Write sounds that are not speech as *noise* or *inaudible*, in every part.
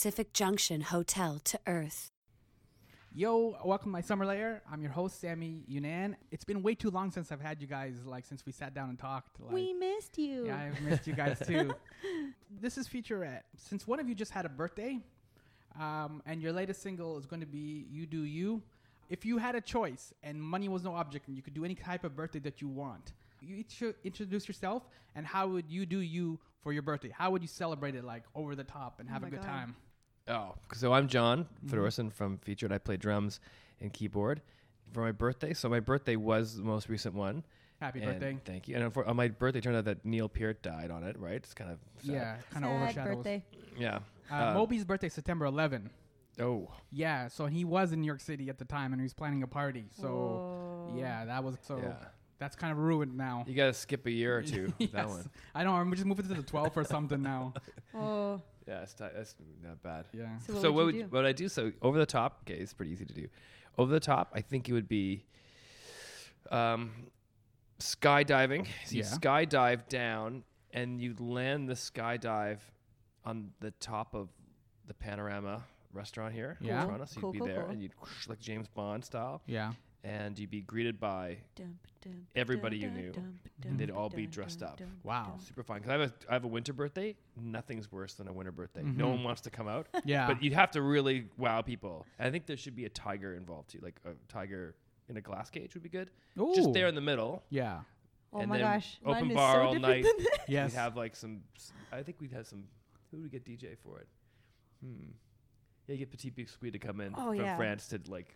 beaming from Pacific Junction Hotel to Earth. Yo, welcome to My Summer Lair. I'm your host, Sammy Younan. It's been way too long since I've had you guys, like, since we sat down and talked. Like, we missed you. yeah, I've missed you guys too. *laughs* this is Featurette. Since one of you just had a birthday, um, and your latest single is going to be You Do You, if you had a choice and money was no object and you could do any type of birthday that you want, you each should introduce yourself and how would you do you for your birthday? How would you celebrate it, like, over the top and Oh have a good God. time? Oh, so I'm John Mhm. Fedorson from Featurette. I play drums and keyboard for my birthday. So my birthday was the most recent one. Happy And birthday. Thank you. And for, on my birthday, it turned out that Neil Peart died on it. Right? It's kind of sad. Yeah, kind of Sad overshadows. birthday. Yeah. Uh, Uh, Moby's birthday, September 11. Oh. Yeah, so he was in New York City at the time and he was planning a party. So Whoa. yeah, that was so Yeah. That's kind of ruined now. You gotta skip a year or two. *laughs* That one. I know. I'm just moving to the 12th or something now. *laughs* Oh. Yeah, it's ti that's not bad. Yeah. So what so would what you would do? what would I do? So over the top. Okay, it's pretty easy to do. Over the top, I think it would be um, skydiving. So you Yeah. skydive down, and you land the skydive on the top of the Panorama restaurant here Yeah. in Toronto. So Cool, you'd be cool, there, cool. and you'd whoosh, like James Bond style, Yeah. And you'd be greeted by Dum, dum, Everybody dum, you knew. dum, And they'd all be dressed dum, up. dum, Wow. dum. super fun. Because I have a I have a winter birthday. Nothing's worse than a winter birthday. No Mhm. one wants to come out. *laughs* Yeah. But you'd have to really wow people. I think there should be a tiger involved too, like a tiger in a glass cage would be good. Just Ooh. there in the middle. Yeah. Oh And my then gosh. open Mine is bar so all different night. than *laughs* this. Yes. We'd have like some. s- I think we'd have some. Who would we get DJ for it? Hmm. Yeah, you get Petit Biscuit to come in Oh, from yeah. France to like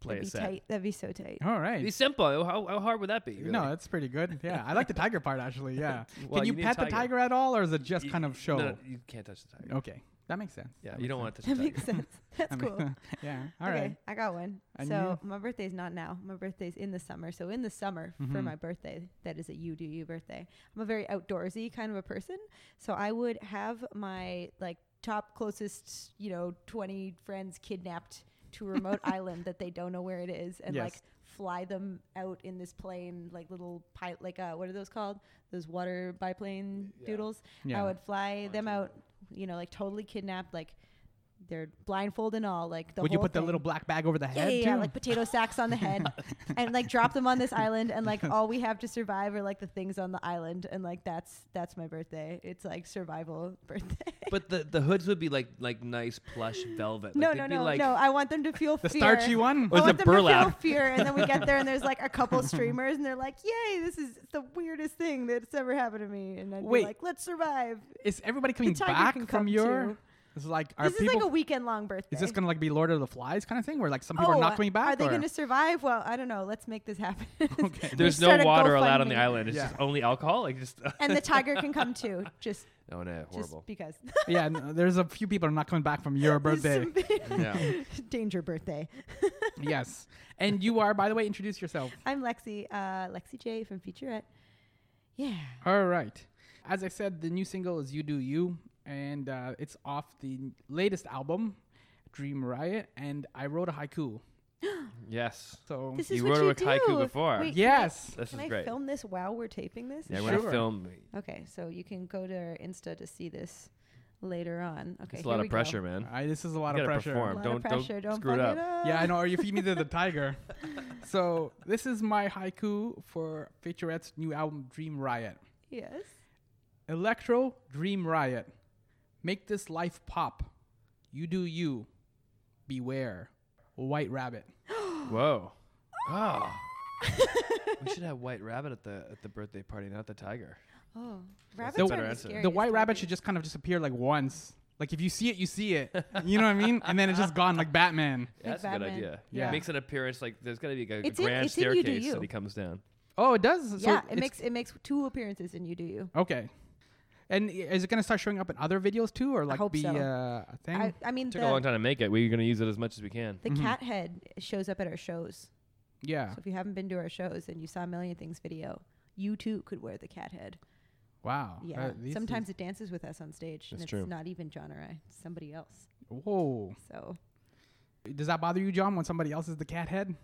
play That'd a be set. tight. That'd be so tight. All right. It'd be simple. How, how hard would that be? No, that's pretty good. Yeah. I like the tiger part actually. Yeah. *laughs* Well, Can you, need a pet the tiger. tiger at all or is it just You- kind of show? No, no, you can't touch the tiger. Okay. That makes sense. Yeah, That you don't sense. want to touch That makes sense. *laughs* That's cool. *laughs* yeah. All right. okay, I got one. And so my birthday's not now. My birthday's in the summer. So in the summer for Mhm. my birthday, that is a you do you birthday. I'm a very outdoorsy kind of a person. So I would have my like top closest, you know, 20 friends kidnapped to a remote *laughs* island that they don't know where it is and Yes. like fly them out in this plane like little pilot like uh what are those called? Those water biplane Yeah. doodles. Yeah. I would fly them out, you know, like totally kidnapped like they're blindfold and all, like the Would you whole put the little black bag over the Yeah, head yeah, too? yeah, like potato sacks on the head, *laughs* and like drop them on this island, and like *laughs* all we have to survive are like the things on the island, and like that's that's my birthday. It's like survival *laughs* birthday. But the, the hoods would be like like nice plush velvet. no, like no, they'd be no, like, no. I want them to feel the fear. starchy one? Or I is want it them to feel fear, and then we get there, and there's like a couple streamers, and they're like, "Yay, this is the weirdest thing that's ever happened to me." And I'd Wait. be like, "Let's survive." Is everybody coming tiger back can from come your? too. Is like This is people? like a weekend long birthday. is this gonna like be Lord of the Flies kind of thing, where like some people oh, are not coming back? Are they or? going to survive? Well, I don't know. Let's make this happen. *laughs* Okay. There's no water allowed on the island. It's Yeah. just only alcohol. Like just *laughs* and the tiger can come too. Just, *laughs* oh no, just horrible. because. yeah, no, there's a few people are not coming back from your birthday. yeah. Danger birthday. yes, and you are, by the way, introduce yourself. I'm Lexi, uh, Lexi J from Featurette. Yeah. All right. As I said, the new single is "You Do You," and uh, it's off the latest album, Dream Riot. And I wrote a haiku. *gasps* Yes. So This is You what wrote you a haiku before. Wait, yes, This Can is I great. film this while we're taping this? Yeah, we're Sure. film. Okay, so you can go to our Insta to see this later on. Okay, It's a lot we of go. pressure, man. I, this is a lot You of gotta pressure. A perform. lot Don't- of don't. Don't, screw it fuck up. Yeah, I know. Or you feed me to the *laughs* tiger. So this is my haiku for Featurette's new album, Dream Riot. Yes. Electro Dream Riot. Make this life pop. You do you. Beware. White Rabbit. *gasps* Whoa. Oh. *gasps* we should have White Rabbit at the at the birthday party, not the tiger. Oh, That's rabbits a are better the answer. scariest the white rabbit should just kind of just appear like once. Like if you see it, you see it. You know what I mean? And then it's just gone like Batman. Yeah, Like that's a good idea. Yeah. It makes an appearance like there's got to be a, a It's grand in staircase You. that he comes down. Oh, it does. So yeah, it makes it makes two appearances in You Do You. Okay. And is it gonna start showing up in other videos too, or like hope be so. uh, a thing? I, I mean, Took the, a long time to make it. We're going to use it as much as we can. the Mhm. cat head shows up at our shows. yeah. So if you haven't been to our shows and you saw a Million Things video, you too could wear the cat head. Wow. Yeah. Uh, these Sometimes it dances with us on stage, and That's it's true. not even John or I; it's somebody else. whoa. So Does that bother you, John, when somebody else is the cat head?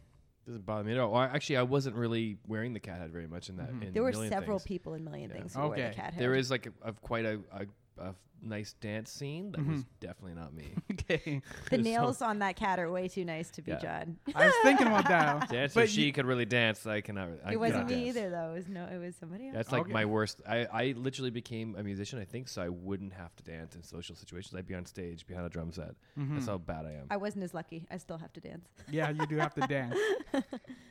Doesn't bother me at all. Well, actually, I wasn't really wearing the cat head very much in that. Mhm. In there were several Things. people in Million Yeah. Things who wore the cat head. There is like a, a quite a, a a nice dance scene. That was definitely not me. *laughs* okay. *laughs* The So- nails on that cat are way too nice to be Yeah. John. I was thinking about that. *laughs* Dance But if she you- could really dance. I cannot. I it wasn't cannot me dance. either though. It was no it was somebody else. That's like Okay. my worst. I, I literally became a musician, I think, so I wouldn't have to dance in social situations. I'd be on stage behind a drum set. Mm-hmm. That's how bad I am. I wasn't as lucky. I still have to dance. Yeah, you do have to dance.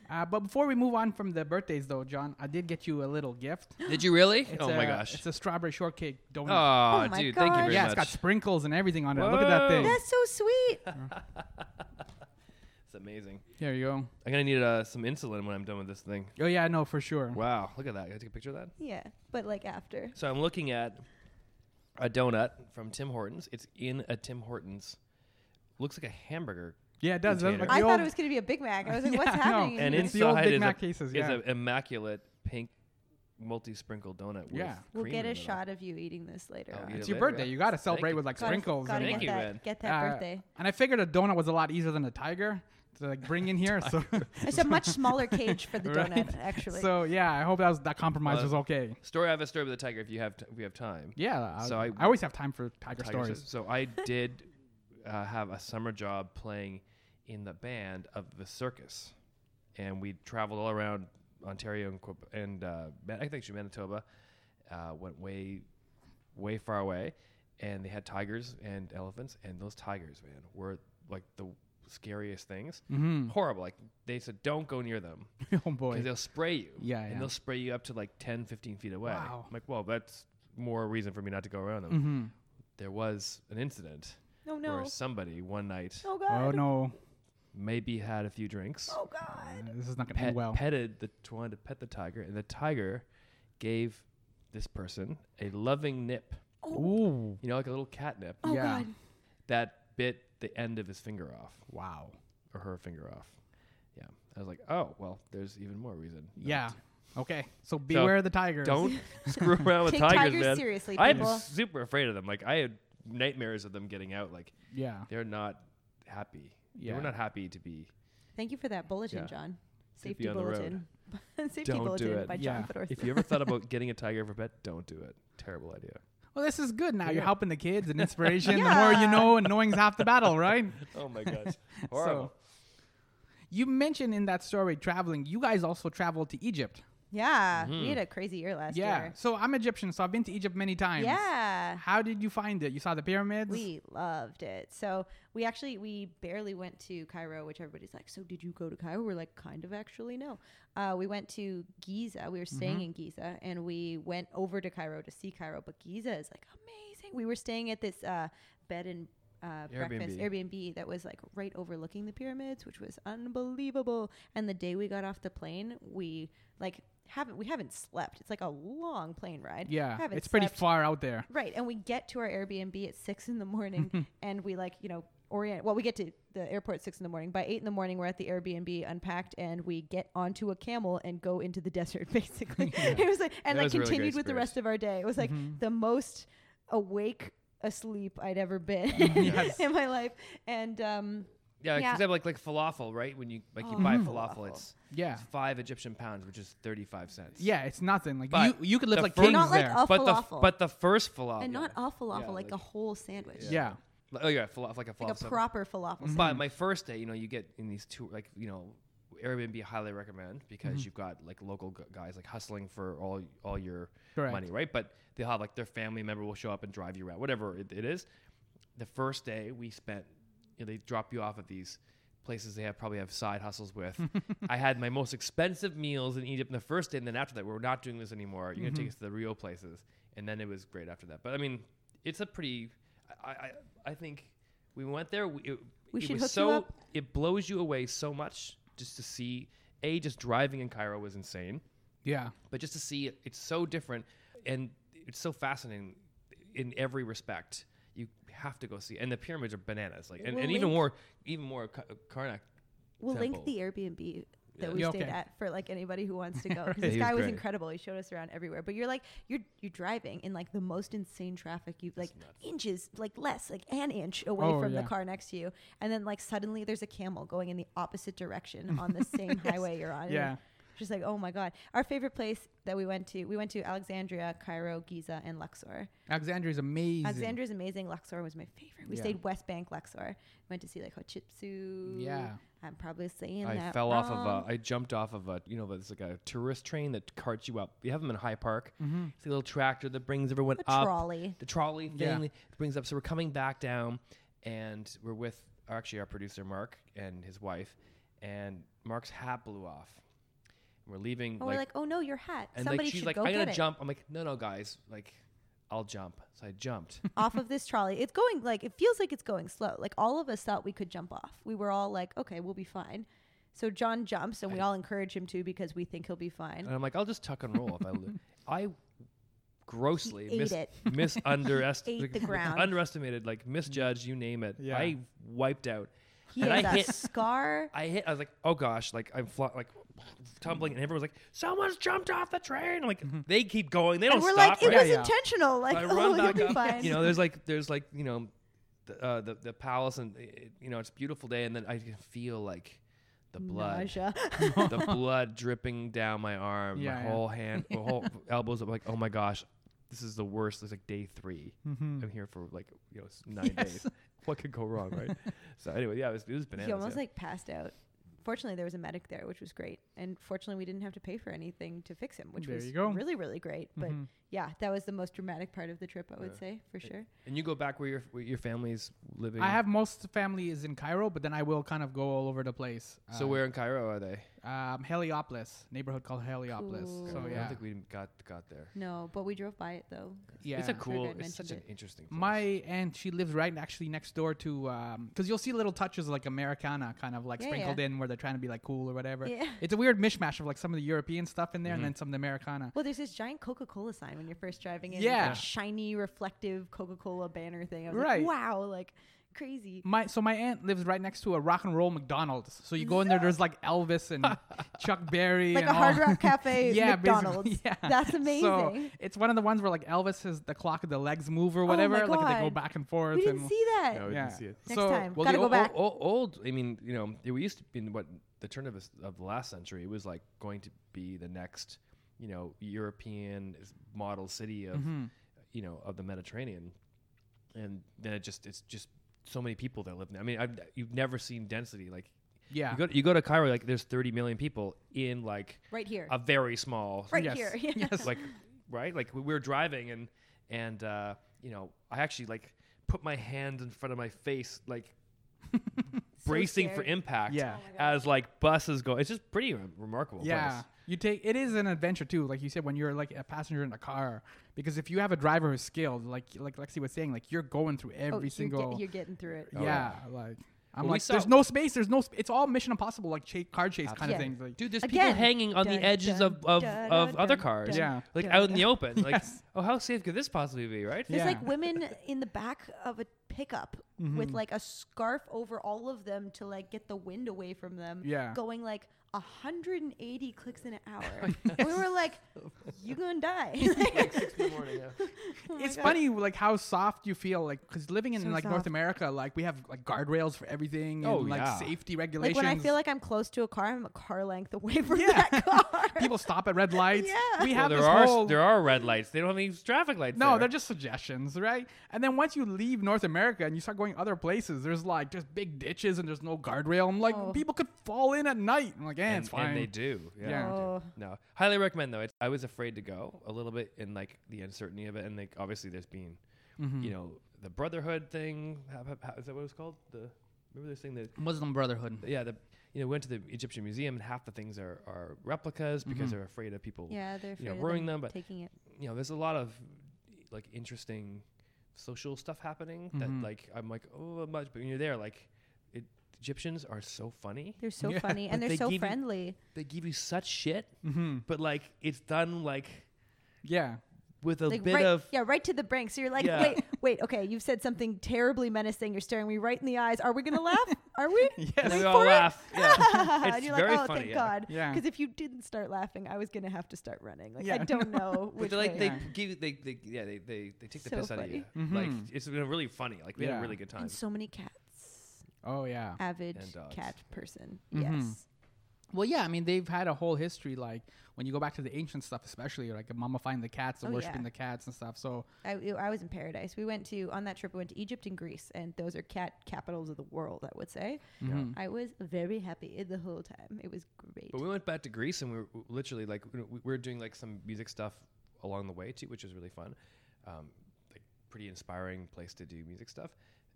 Uh, but before we move on from the birthdays, though, John, I did get you a little gift. Did you really? It's oh a, my gosh. It's a strawberry shortcake donut. Oh, Oh my dude, thank you very yeah, much. Yeah, it's got sprinkles and everything on it. Look at that thing. That's so sweet. *laughs* It's amazing. There you go. I'm gonna need uh, some insulin when I'm done with this thing. Oh yeah, no, for sure. Wow, look at that. Can I take a picture of that? yeah, but like after. So I'm looking at a donut from Tim Hortons. It's in a Tim Hortons. Looks like a hamburger. Yeah, it does. That's Container. like I the thought old- it was going to be a Big Mac. I was like, *laughs* Yeah, what's I happening? in And here? It's the old inside Big is Mac a, cases, is yeah. an immaculate pink multi-sprinkle donut. With Yeah. we'll cream get in a the middle. shot of you eating this later. I'll on. eat It's your later, birthday. yeah. You got to celebrate you. with like Gotta- sprinkles. gotta and Thank get you, that, man. Get that Uh, birthday. And I figured a donut was a lot easier than a tiger to like bring in here. *laughs* so, *laughs* It's a much smaller cage for the Right. donut, actually. so yeah, I hope that was that compromise Well, was okay. Story. I have a story with the tiger. If you have, t- if we have time. Yeah, So I, I- always have time for tiger, Tiger stories. So I did uh, have a summer job playing in the band of the circus, and we traveled all around Ontario and, Queb- and uh, I think actually Manitoba. Uh, went way, way far away, and they had tigers and elephants, and those tigers, man, were like the scariest things. Mm-hmm. Horrible. Like they said, don't go near them *laughs* oh boy. because they'll spray you. Yeah, and yeah. they'll spray you up to like 10, 15 feet away. Wow. I'm like, well, that's more reason for me not to go around them. Mm-hmm. There was an incident oh no. where somebody one night Oh god. Oh no, maybe had a few drinks, Oh god. Uh, this is not gonna pet, end well. petted the wanted to pet the tiger, and the tiger gave this person a loving nip. Ooh, You know, like a little catnip Oh Yeah. god. that bit the end of his finger off wow. or her finger off. Yeah, I was like, oh well, there's even more reason. not Yeah. to. Okay, so beware the tigers. Don't *laughs* screw around with Take tigers, tigers man. seriously, I'm people. super afraid of them. Like I had nightmares of them getting out. Like Yeah. they're not happy. They Yeah. were not happy to be. Thank you for that bulletin, Yeah. John. Safety be on the road. bulletin. *laughs* Safety Don't do bulletin it. by Yeah. John Fedorf. If you ever thought about getting a tiger for a pet, don't do it. Terrible idea. Well, this is good. Now you're helping the kids and inspiration. yeah. The more you know, and knowing's half the battle, right? *laughs* Oh my *laughs* gosh, horrible. You mentioned in that story traveling. You guys also traveled to Egypt. Yeah, we Mhm. had a crazy year last yeah. year. So I'm Egyptian, so I've been to Egypt many times. Yeah. How did you find it? You saw the pyramids. We loved it. So we actually we barely went to Cairo, which everybody's like, so did you go to Cairo? We're like, kind of actually no. Uh, we went to Giza. We were staying Mm-hmm. in Giza, and we went over to Cairo to see Cairo. But Giza is like amazing. We were staying at this uh, bed and uh, breakfast Airbnb. Airbnb that was like right overlooking the pyramids, which was unbelievable. And the day we got off the plane, we like haven't we haven't slept. It's like a long plane ride. yeah, Haven't it's pretty far out there. Right, and we get to our Airbnb at six in the morning, *laughs* and we like you know orient. Well, we get to the airport at six in the morning. By eight in the morning, we're at the Airbnb, unpacked, and we get onto a camel and go into the *laughs* desert. Basically, *laughs* it was like and That like was a really great continued with the rest of our day. It was like Mhm. the most awake asleep I'd ever been Yes. in my life, and um, Yeah, Yeah. except like like falafel, right? When you like you Oh, buy falafel, falafel. it's, Yeah. it's five Egyptian pounds, which is thirty five cents. Yeah, it's nothing. Like But you, you could live the like first- kings not like there. a but the falafel, but the first falafel, and not yeah. a falafel, Yeah, like, like- a whole sandwich, Yeah. yeah. oh yeah, falafel, like a falafel. like a proper falafel. Mhm. But my first day, you know, you get in these two, like you know, Airbnb highly recommend because Mhm. you've got like local gu- guys like hustling for all all your Correct. money, right? But they'll have like their family member will show up and drive you around, whatever it, it is. The first day we spent, you know, they drop you off at these places they have probably have side hustles with. *laughs* I had my most expensive meals in Egypt in the first day, and then after that, we're not doing this anymore. You're gonna take Mhm. us to the real places, and then it was great after that. But I mean, it's a pretty. I I, I think we went there. We, it, We it should was hook you so up. it blows you away so much just to see a just driving in Cairo was insane Yeah. but just to see it, it's so different and it's so fascinating in every respect. You have to go see, and the pyramids are bananas. Like, and, We'll and even link- more, even more Ka- Karnak. We'll temple. link the Airbnb that Yeah. we Yeah, stayed okay. at for like anybody who wants to go. *laughs* 'Cause He this guy was great. incredible. He showed us around everywhere. But you're like you're you're driving in like the most insane traffic. You like inches, like less, like an inch away Oh, from yeah. the car next to you, and then like suddenly there's a camel going in the opposite direction on the *laughs* same Yes. highway you're on. Yeah. Just like, oh my god. Our favorite place that we went to, we went to Alexandria, Cairo, Giza, and Luxor. Alexandria is amazing. Alexandria is amazing. Luxor was my favorite. We Yeah. stayed West Bank, Luxor. Went to see like Hatshepsut. Yeah. I'm probably saying I that I fell off of a. I jumped off of a. You know, it's like a tourist train that carts you up. You have them in High Park. Mm-hmm. It's a little tractor that brings everyone a up. trolley. The trolley thing Yeah. that brings up. So we're coming back down, and we're with actually our producer Mark and his wife, and Mark's hat blew off. We're leaving. And we're like, oh no, your hat. and Somebody like she's should like, go I'm get gonna it. jump. I'm like, no, no, guys, like, I'll jump. So I jumped. *laughs* off of this trolley. It's going like it feels like it's going slow. Like all of us thought we could jump off. We were all like, okay, we'll be fine. So John jumps, and we all encourage him to because we think he'll be fine. And I'm like, I'll just tuck and roll if I. Li- *laughs* I grossly He ate mis- it. *laughs* mis Ate the ground. underestimated, like misjudged, you name it. Yeah. I wiped out. He and has I a hit- scar. I hit. I was like, oh gosh, like I'm fl- like tumbling, and everyone's like, someone's jumped off the train. I'm like, they keep going. They don't And we're stop. like, it right? was Yeah, yeah. intentional. Like, So I oh, *laughs* run you'll back be up. fine. You know, there's like there's like you know, the uh, the, the palace, and it, you know it's a beautiful day, and then I can feel like the blood, Nausea. *laughs* *laughs* the blood dripping down my arm, Yeah, my yeah. whole hand, my whole elbows. I'm like, oh my gosh, this is the worst. It's like day 3 Mhm. I'm here for like you know s- nine Yes. days. What could go wrong, right? so anyway, yeah, it was, it was bananas. he almost yeah. like passed out. Fortunately, there was a medic there, which was great, and fortunately, we didn't have to pay for anything to fix him, which There was you go. really, really great. But Mhm. yeah, that was the most dramatic part of the trip, I would Yeah. say for sure. and you go back where your where your family's living. I have most family is in Cairo, but then I will kind of go all over the place. So Uh, where in Cairo are they? Um, Heliopolis, neighborhood called Heliopolis. Cool. So Oh, I don't think we got got there. No, but we drove by it though yeah. It's a cool. had It's such an interesting. Place. My aunt, she lives right actually next door to, because you'll see little touches like Americana kind of like Yeah, sprinkled yeah. in where they're trying to be like cool or whatever. Yeah. It's a weird mishmash of like some of the European stuff in there Mhm. and then some of the Americana. Well, there's this giant Coca-Cola sign when you're first driving in. Yeah. Like shiny, reflective Coca-Cola banner thing. I was Right. like, wow, like crazy. My so my aunt lives right next to a rock and roll McDonald's. So you go in there, there's like Elvis and *laughs* Chuck Berry, Like and a Hard Rock *laughs* Cafe yeah, McDonald's. basically, *laughs* yeah. That's So amazing. it's one of the ones where like Elvis is the clock of the legs move or whatever. Oh my like they go back and forth. we didn't and see that. No, we yeah. didn't see it. Next So- time. Well, Gotta go old, back. Old, old, I mean, you know, we used to be in what the turn of, this- of the last century. It was like going to be the next, you know, European model city of, Mhm. you know, of the Mediterranean, and then it just it's just so many people that live there. I mean, I've, you've never seen density like Yeah. you go you go to Cairo like there's 30 million people in like right here. a very small right yes. here. *laughs* Yes. like right like we we were driving and and uh you know i actually like put my hand in front of my face like bracing for impact Yeah. Oh as like buses go it's just pretty re- remarkable Yeah. place. You take it is an adventure too, like you said, when you're like a passenger in a car. Because if you have a driver who's skilled, like like Lexi was saying, like you're going through Oh, every you're, single get, you're getting through it. Oh, yeah, like I'm Well, like, there's no space, there's no. Sp- it's all Mission Impossible, like cha- car chase kind Yeah. of things. Like, dude there's Again. people hanging on the edges dun, of of, dun, of dun, other cars dun, Yeah. like dun, out in the open like Yes. oh how safe could this possibly be right There's Yeah. like women *laughs* in the back of a pickup with Mhm. like a scarf over all of them to like get the wind away from them. Yeah. Going like 180 clicks in an hour. *laughs* And we were like, you gonna die. *laughs* like six in the morning yeah. *laughs* Oh it's God. funny like how soft you feel like because living in So like North. America, like we have like guardrails for everything Oh, and like yeah. safety regulations. Like when I feel like I'm close to a car, I'm a car length away from Yeah. that car. people stop at red lights. Yeah. We well, have there this are whole there are red lights they don't have any traffic lights No, there. they're just suggestions, right? And then once you leave North America and you start going other places, there's like just big ditches and there's no guardrail. I'm like, Oh. people could fall in at night. I'm like, yeah, and, it's fine. and they do yeah, Yeah. Oh. No, highly recommend though. It's, I was afraid to go a little bit in like the uncertainty of it, and like obviously there's been, Mhm. you know, the brotherhood thing. How, how, how, is that what it's called? The remember this thing that Muslim Brotherhood. yeah the you know went to the Egyptian museum and half the things are are replicas because Mhm. they're afraid of people. Yeah, they're afraid You know, of ruining them, but- taking it. You know, there's a lot of like interesting social stuff happening that Mhm. like I'm like oh much, but when you're there like. It, Egyptians are so funny. They're so Yeah. funny But and they're they so give you- friendly. They give you such shit, Mm-hmm. but like it's done like Yeah. with a like bit right, of yeah, right to the brink. So you're like, Yeah. wait, wait, okay, you've said something terribly menacing. You're staring me right in the eyes. Are we gonna laugh? Are we? *laughs* Yes. and we Wait all for it. laugh. *laughs* Yeah. and *laughs* It's you're very like, oh, funny, thank yeah. God. Yeah. Because if you didn't start laughing, I was gonna have to start running. Like Yeah, I don't know But which they like way. they Yeah. give you- they, they yeah they, they, they take the So piss out of you. funny. Like Mhm. it's been really funny. Like we had Yeah. a really good time. and so many cats. Oh yeah. Avid And dogs. cat person. Mhm. Yes. Well, yeah, I mean they've had a whole history. Like when you go back to the ancient stuff, especially like mummifying the cats and Oh, worshiping yeah. the cats and stuff. So I, I was in paradise. We went to on that trip. We went to Egypt and Greece, and those are cat capitals of the world. I would say. mhm. I was very happy the whole time. It was great. But we went back to Greece and we were w- literally like we we were doing like some music stuff along the way too, which was really fun. Um, like pretty inspiring place to do music stuff.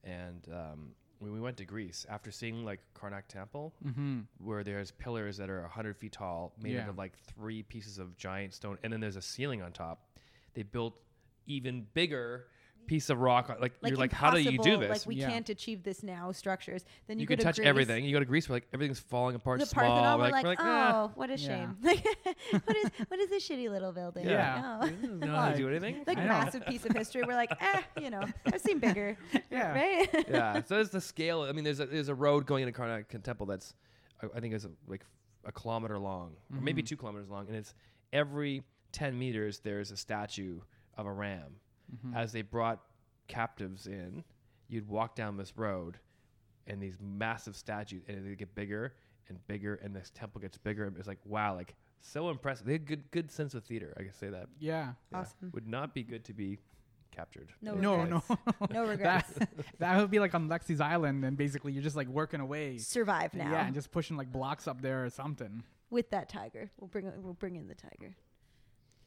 And um, when we went to Greece, after seeing like Karnak Temple, Mhm. where there's pillars that are 100 feet tall, made Yeah. out of like three pieces of giant stone, and then there's a ceiling on top. They built even bigger piece of rock. Like, you're like, how do you do this? Like we Yeah. can't achieve this now. Structures. Then you, you go can to touch Greece, everything. You go to Greece, where like everything's falling apart, The small. Parthenon, we're like, like, we're like, oh, "Ah." what a Yeah. shame. *laughs* Like, what is what is this shitty little building? Yeah. Oh. You don't know how to do anything. like massive piece of history. We're like, eh, you know, I've seen bigger, *laughs* Yeah. right? *laughs* yeah. So there's the scale. I mean, there's a there's a road going into Karnak Temple that's, I, I think is like a kilometer long, or maybe Mhm. two kilometers long, and it's every ten meters there's a statue of a ram. Mhm. As they brought captives in, you'd walk down this road, and these massive statues, and they get bigger and bigger, and this temple gets bigger. It's like wow, like so impressive. They had good good sense of theater. I can say that. yeah. Yeah. Awesome. Would not be good to be captured. No No, no. *laughs* No regrets. that, *laughs* that would be like on Lexi's Island, and basically you're just like working away. Survive now Yeah, and just pushing like blocks up there or something. with that tiger. We'll bring we'll bring in the tiger.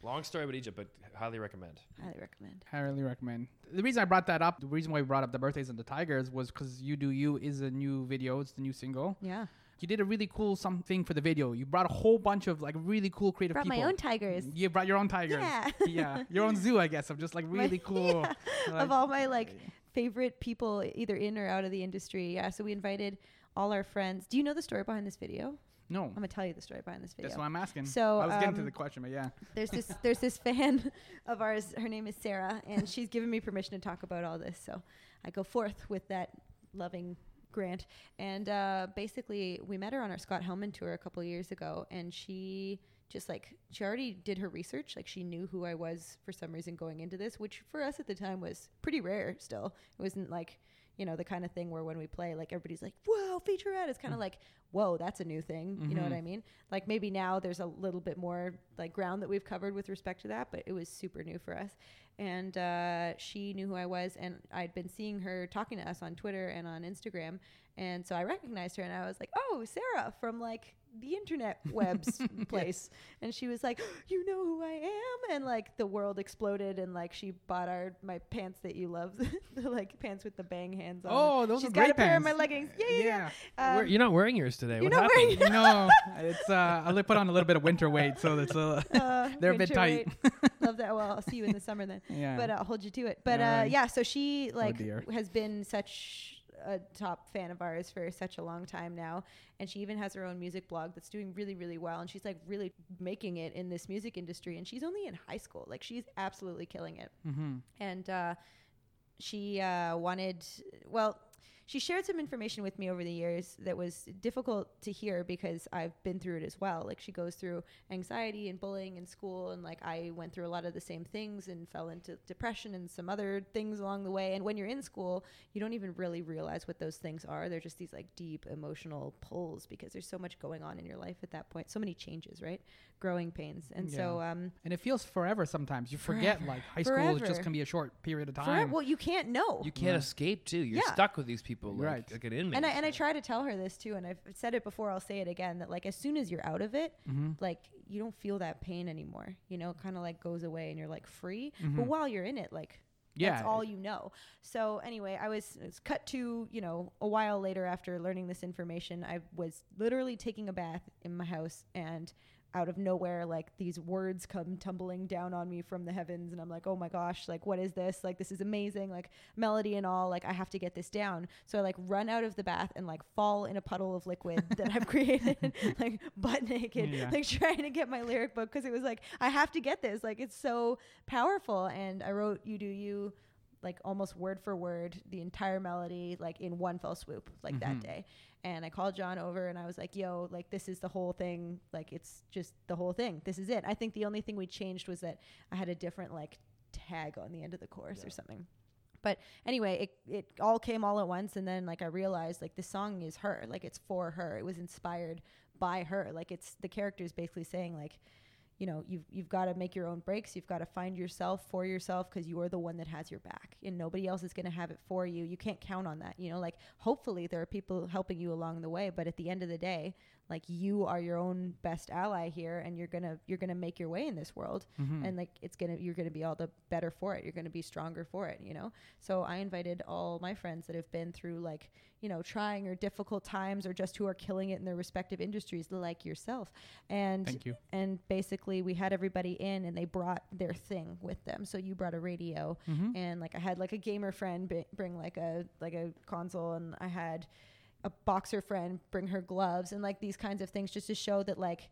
Long story about Egypt, but highly recommend. Highly recommend. Highly recommend. The reason I brought that up, the reason why we brought up the birthdays and the tigers was because "You Do You" is a new video. It's the new single. Yeah. You did a really cool something for the video. You brought a whole bunch of like really cool creative Brought people. my own tigers. You brought your own tigers. Yeah. *laughs* yeah, your own zoo, I guess, of just like My- really *laughs* cool. yeah, like- of all my like favorite people either in or out of the industry. Yeah, so we invited all our friends. Do you know the story behind this video? No, I'm gonna tell you the story behind this video. that's what I'm asking. So, I was getting to um, the question, but yeah. *laughs* there's this there's this fan *laughs* of ours. Her name is Sarah, and she's *laughs* given me permission to talk about all this. So I go forth with that loving grant. And uh, basically, we met her on our Scott Helman tour a couple years ago, and she just like she already did her research. Like she knew who I was for some reason going into this, which for us at the time was pretty rare. Still, it wasn't like you know the kind of thing where when we play, like everybody's like, "Whoa, featurette!" It's kind of like, "Whoa, that's a new thing." You know what. I mean? Like maybe now there's a little bit more like ground that we've covered with respect to that, but it was super new for us. And uh, she knew who I was, and I'd been seeing her talking to us on Twitter and on Instagram, and so I recognized her, and I was like, "Oh, Sarah from like the internet webs *laughs* place," and she was like, "You know who I am," and like the world exploded, and like she bought our my pants that you love, *laughs* the like pants with the bang hands on. Oh, those She's are got great a pair of my leggings. Yeah, yeah, yeah. Um, We're- you're not wearing yours today. you're what not happened? wearing no, *laughs* it's uh, I li- put on a little bit of winter weight, so that's uh, Uh, They're a bit winter tight. weight. Love that. Well, I'll see you in the summer then. yeah. But I'll hold you to it. But Yeah, uh, yeah, so she like dear. has been such a top fan of ours for such a long time now, and she even has her own music blog that's doing really, really well, and she's like really making it in this music industry. And she's only in high school, like she's absolutely killing it mm-hmm. and uh, she uh, wanted well she shared some information with me over the years that was difficult to hear because I've been through it as well. Like she goes through anxiety and bullying in school and like I went through a lot of the same things and fell into depression and some other things along the way. And when you're in school, you don't even really realize what those things are. They're just these like deep emotional pulls because there's so much going on in your life at that point. So many changes, right? Growing pains. And so um and it feels forever sometimes. You forget Forever. like high school is just gonna be a short period of for, time. well you can't know. You can't Yeah. escape too. You're Yeah. stuck with these people, like, Right. like an inmate. and I and I try to tell her this too, and I've said it before. I'll say it again that like as soon as you're out of it, mm-hmm. like you don't feel that pain anymore. You know, it kind of like goes away, and you're like free. Mhm. But while you're in it, like Yeah. that's all you know. So anyway, I was, it was cut to you know a while later after learning this information. I was literally taking a bath in my house and. Out of nowhere, like these words come tumbling down on me from the heavens, and I'm like, "Oh my gosh! Like, what is this? Like, this is amazing! Like, melody and all. Like, I have to get this down." So I like run out of the bath and like fall in a puddle of liquid that I've *laughs* created, *laughs* like butt naked, Yeah. like trying to get my lyric book because it was like I have to get this. Like, it's so powerful. And I wrote "You Do You." like almost word for word the entire melody like in one fell swoop like that Mhm. day and i called john over and i was like yo like this is the whole thing. Like it's just the whole thing. This is it. I think the only thing we changed was that i had a different like tag on the end of the chorus or something. But anyway it, it all came all at once and then like i realized like the song is her. Like it's for her. It was inspired by her. Like it's the character is basically saying like, you know, you've you've got to make your own breaks. You've got to find yourself for yourself because you are the one that has your back, and nobody else is going to have it for you. You can't count on that. You know, like hopefully there are people helping you along the way, but at the end of the day, like you are your own best ally here, and you're gonna you're gonna make your way in this world, Mm-hmm. and like it's gonna you're gonna be all the better for it. You're gonna be stronger for it. You know. So I invited all my friends that have been through like you know trying or difficult times or just who are killing it in their respective industries, like yourself, and Thank you. and basically we had everybody in and they brought their thing with them so you brought a radio Mm-hmm. and like i had like a gamer friend b- bring like a like a console and i had a boxer friend bring her gloves and like these kinds of things just to show that like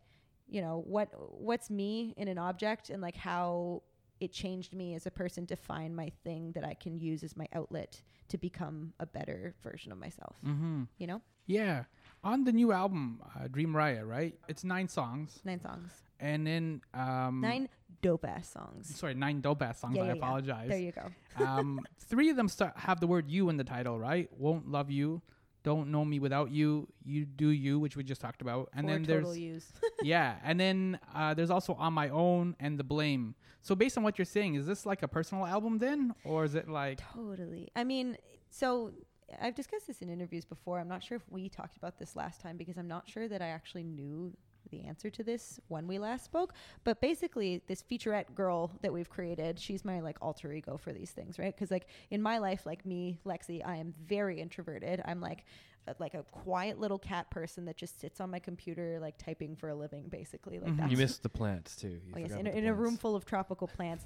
you know what what's me in an object and like how it changed me as a person to find my thing that i can use as my outlet to become a better version of myself Mm-hmm. you know Yeah. On the new album, uh, Dream Riot, right? It's nine songs, nine songs and then um, nine dope ass songs Sorry, nine dope ass songs. Yeah, I yeah, yeah. apologize. there you go um, *laughs* three of them start have the word "you" in the title, right? Won't love you, don't know me without you, you do you, which we just talked about, and Four then there's use *laughs* yeah, and then uh, there's also on my own and the blame. So based on what you're saying, is this like a personal album then, or is it like Totally. I mean, so I've discussed this in interviews before. I'm not sure if we talked about this last time because I'm not sure that I actually knew the answer to this when we last spoke. But basically, this featurette girl that we've created, she's my like alter ego for these things, right? Because like in my life, like me, Lexi, I am very introverted. I'm like like a quiet little cat person that just sits on my computer like typing for a living, basically. Like mm-hmm. that's You missed the plants too. You Oh yes, in a, in a room full of tropical *laughs* plants.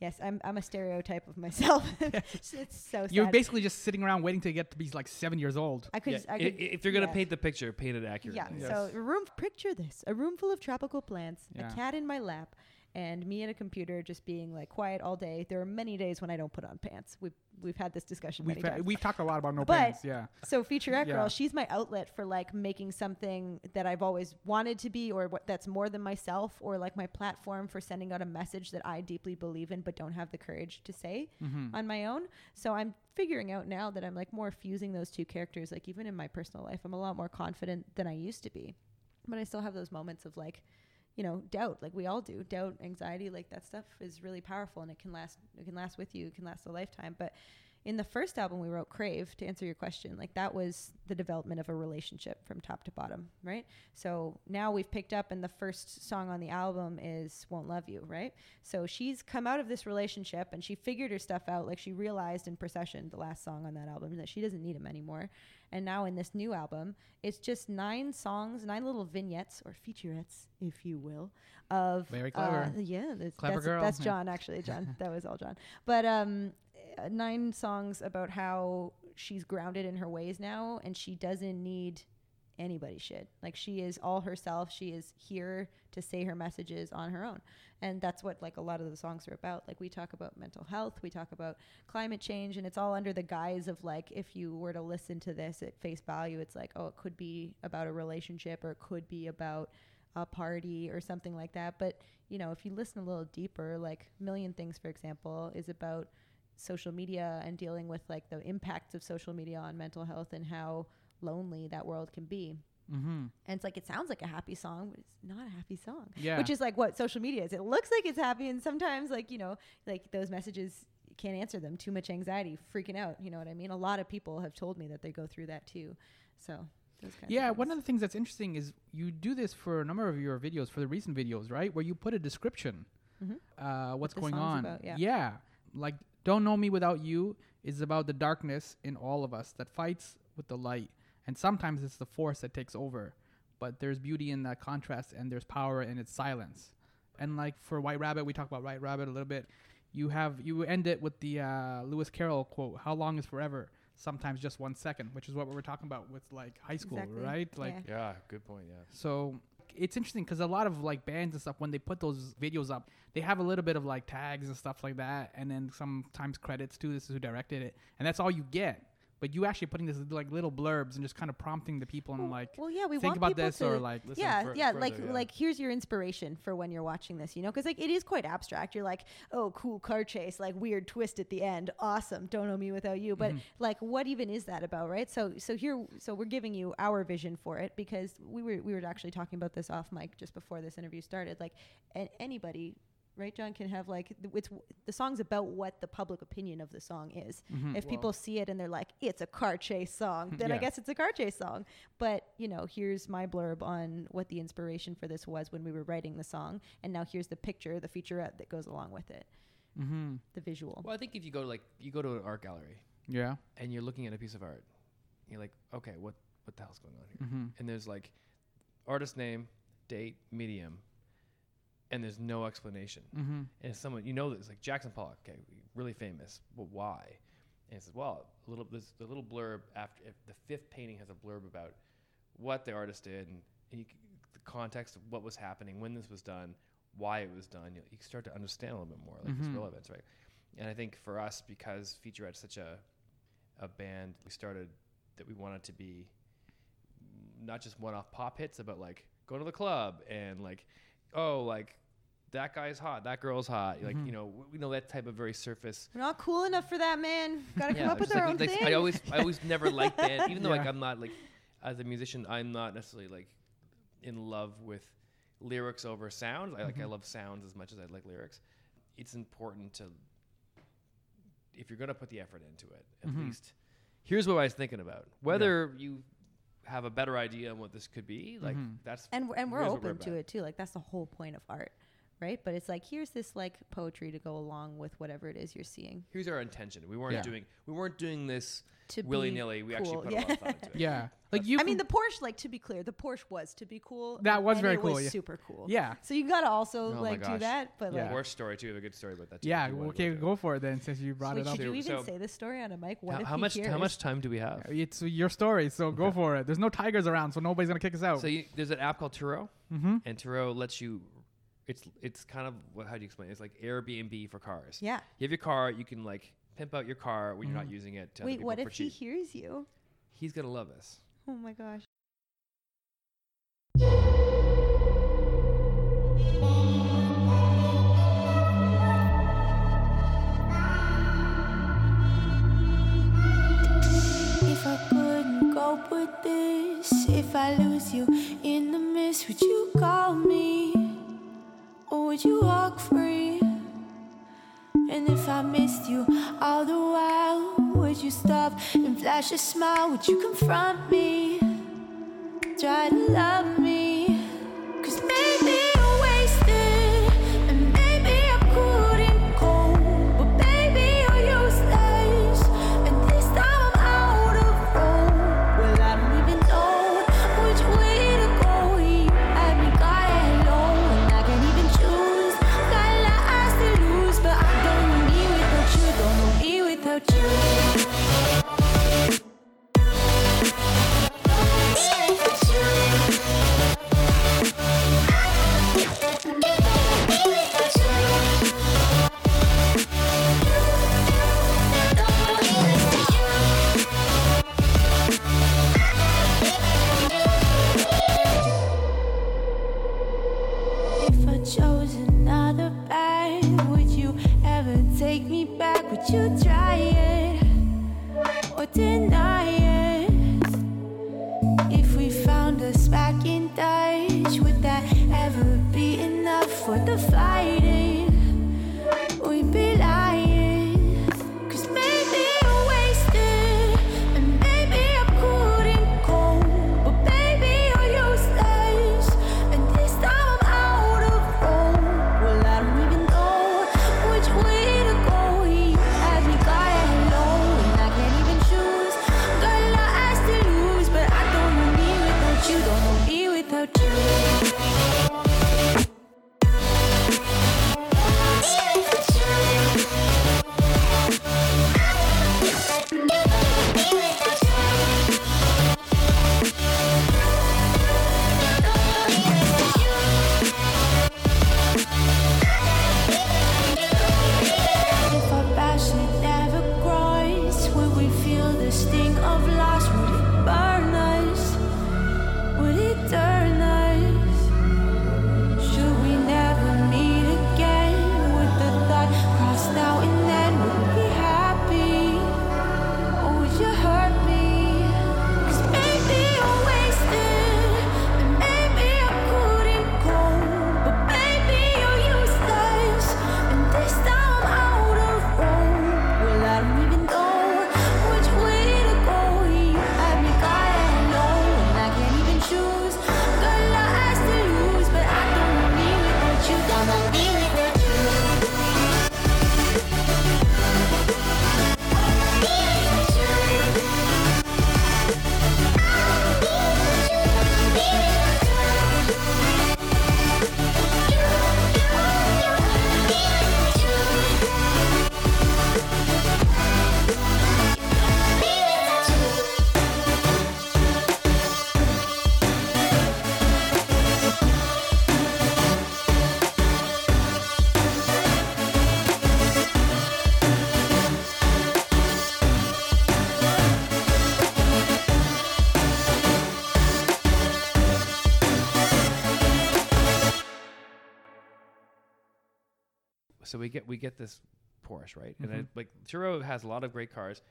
yes, I'm I'm a stereotype of myself. *laughs* it's so sad. you're basically just sitting around waiting to get to be like seven years old? I could, Yeah, just, I i- could i- if you're gonna yeah. paint the picture, paint it accurately. Yeah. Yes. So a room. Picture this: a room full of tropical plants, Yeah. a cat in my lap, and me at a computer just being like quiet all day. There are many days when I don't put on pants. We've we've had this discussion We've many had- times. we've talked a lot about no But- pants. Yeah. So featurette Yeah. girl, she's my outlet for like making something that I've always wanted to be, or what that's more than myself, or like my platform for sending out a message that I deeply believe in, but don't have the courage to say Mm-hmm. on my own. So I'm figuring out now that I'm like more fusing those two characters. Like even in my personal life, I'm a lot more confident than I used to be, but I still have those moments of like, you know, doubt. Like we all do, doubt, anxiety. Like that stuff is really powerful, and it can last. It can last with you. It can last a lifetime. But in the first album we wrote crave to answer your question like that was the development of a relationship from top to bottom right? So now we've picked up and the first song on the album is won't love you right? So she's come out of this relationship and she figured her stuff out like she realized in procession the last song on that album that she doesn't need him anymore. And now in this new album it's just nine songs nine little vignettes or featurettes if you will of Very clever. uh, yeah that's, Clever that's, girl. that's *laughs* john actually john. That was all john. But um nine songs about how she's grounded in her ways now and she doesn't need anybody's shit. Like she is all herself. She is here to say her messages on her own. And that's what like a lot of the songs are about. Like we talk about mental health, we talk about climate change and it's all under the guise of like if you were to listen to this at face value, it's like oh it could be about a relationship or it could be about a party or something like that. But, you know, if you listen a little deeper, like Million Things for example is about social media and dealing with like the impacts of social media on mental health and how lonely that world can be. Mm-hmm. And it's like it sounds like a happy song, but it's not a happy song. Yeah. Which is like what social media is. It looks like it's happy and sometimes like, you know, like those messages can't answer them. Too much anxiety, freaking out, you know what I mean? A lot of people have told me that they go through that too. So Yeah, of one of the things that's interesting is you do this for a number of your videos, for the recent videos, right? Where you put a description, Mhm. uh, what's the going on. about, yeah. Like "Don't Know Me Without You" is about the darkness in all of us that fights with the light, and sometimes it's the force that takes over. But there's beauty in that contrast, and there's power in its silence. And like for White Rabbit, we talk about White Rabbit a little bit. You have you end it with the uh, Lewis Carroll quote: "How long is forever? Sometimes just one second," which is what we were talking about with like high school, Exactly. right? Like Yeah. Yeah, good point. Yeah. so it's interesting because a lot of like bands and stuff when they put those videos up, they have a little bit of like tags and stuff like that, and then sometimes credits too. This is who directed it, and that's all you get. But you actually putting this like little blurbs and just kind of prompting the people and like well, yeah, we think want about people this to, or like yeah, fur- yeah, further, like yeah. like here's your inspiration for when you're watching this, you know, because like it is quite abstract. You're like, oh, cool car chase, like weird twist at the end, awesome. Don't know me without you, but mm-hmm. like, what even is that about, right? So so here, so we're giving you our vision for it because we were we were actually talking about this off mic just before this interview started. Like, anybody. Right, John can have like th- it's the song's about what the public opinion of the song is. If people see it and they're like, "It's a car chase song," then I guess it's a car chase song. But you know, here's my blurb on what the inspiration for this was when we were writing the song, and now here's the picture, the featurette that goes along with it, mm-hmm. the visual. Well, I think if you go to like you go to an art gallery yeah and you're looking at a piece of art, you're like, okay, what what the hell's going on here? mm-hmm. And there's like artist name, date, medium, and there's no explanation. Mm-hmm. And someone you know that's like Jackson Pollock, okay, really famous. But why? And it says, well, a little there's a little blurb after if the fifth painting has a blurb about what the artist did and, and you, the context of what was happening, when this was done, why it was done. You, you start to understand a little bit more, like its Mhm. relevance, right? And I think for us, because Featurette's such a a band, we started that we wanted to be not just one-off pop hits about like going to the club and like oh like that guy's hot that girl's hot like Mhm. you know w- we know that type of very surface We're not cool enough for that, man. Got to come up with just our like- own like, thing. I always I always never liked band even though like I'm not like as a musician I'm not necessarily like in love with lyrics over sounds I like I Mhm. love sounds as much as I like lyrics it's important to if you're gonna put the effort into it at Mhm. least here's what I was thinking about whether you have a better idea on what this could be like Mhm. that's and and we're here's what open to it too. Like that's the whole point of art, right? But it's like here's this like poetry to go along with whatever it is you're seeing. here's our intention. We weren't Yeah. doing we weren't doing this To willy nilly. We actually cool. put Yeah. a lot of thought into it. *laughs* yeah like you I mean, the Porsche, like to be clear, the Porsche was to be cool. That was and very it cool, Was yeah. super cool. yeah So you gotta also Oh like do that, but Yeah. like. Horse story too. I have a good story about that. Too, yeah if okay into go for it then since you brought Wait, it up should you even so- say this story on a mic? What How, if how he much hears? how much time do we have? it's your story so go for it there's no tigers around so nobody's gonna kick us out So you, there's an app called Turo, mm-hmm. and Turo lets you. It's it's kind of what how do you explain? it? It's like Airbnb for cars. Yeah. You have your car. You can like pimp out your car when you're not Mhm. using it. To Wait, what for if he cheap. hears you? He's gonna love this. Oh my gosh. If I couldn't cope with this, if I lose you in the mist, would you call me? Would you walk free? And if I missed you all the while, would you stop and flash a smile? Would you confront me? Try to love me? You get we get this Porsche, right? And Mm-hmm. I, like Turo has a lot of great cars.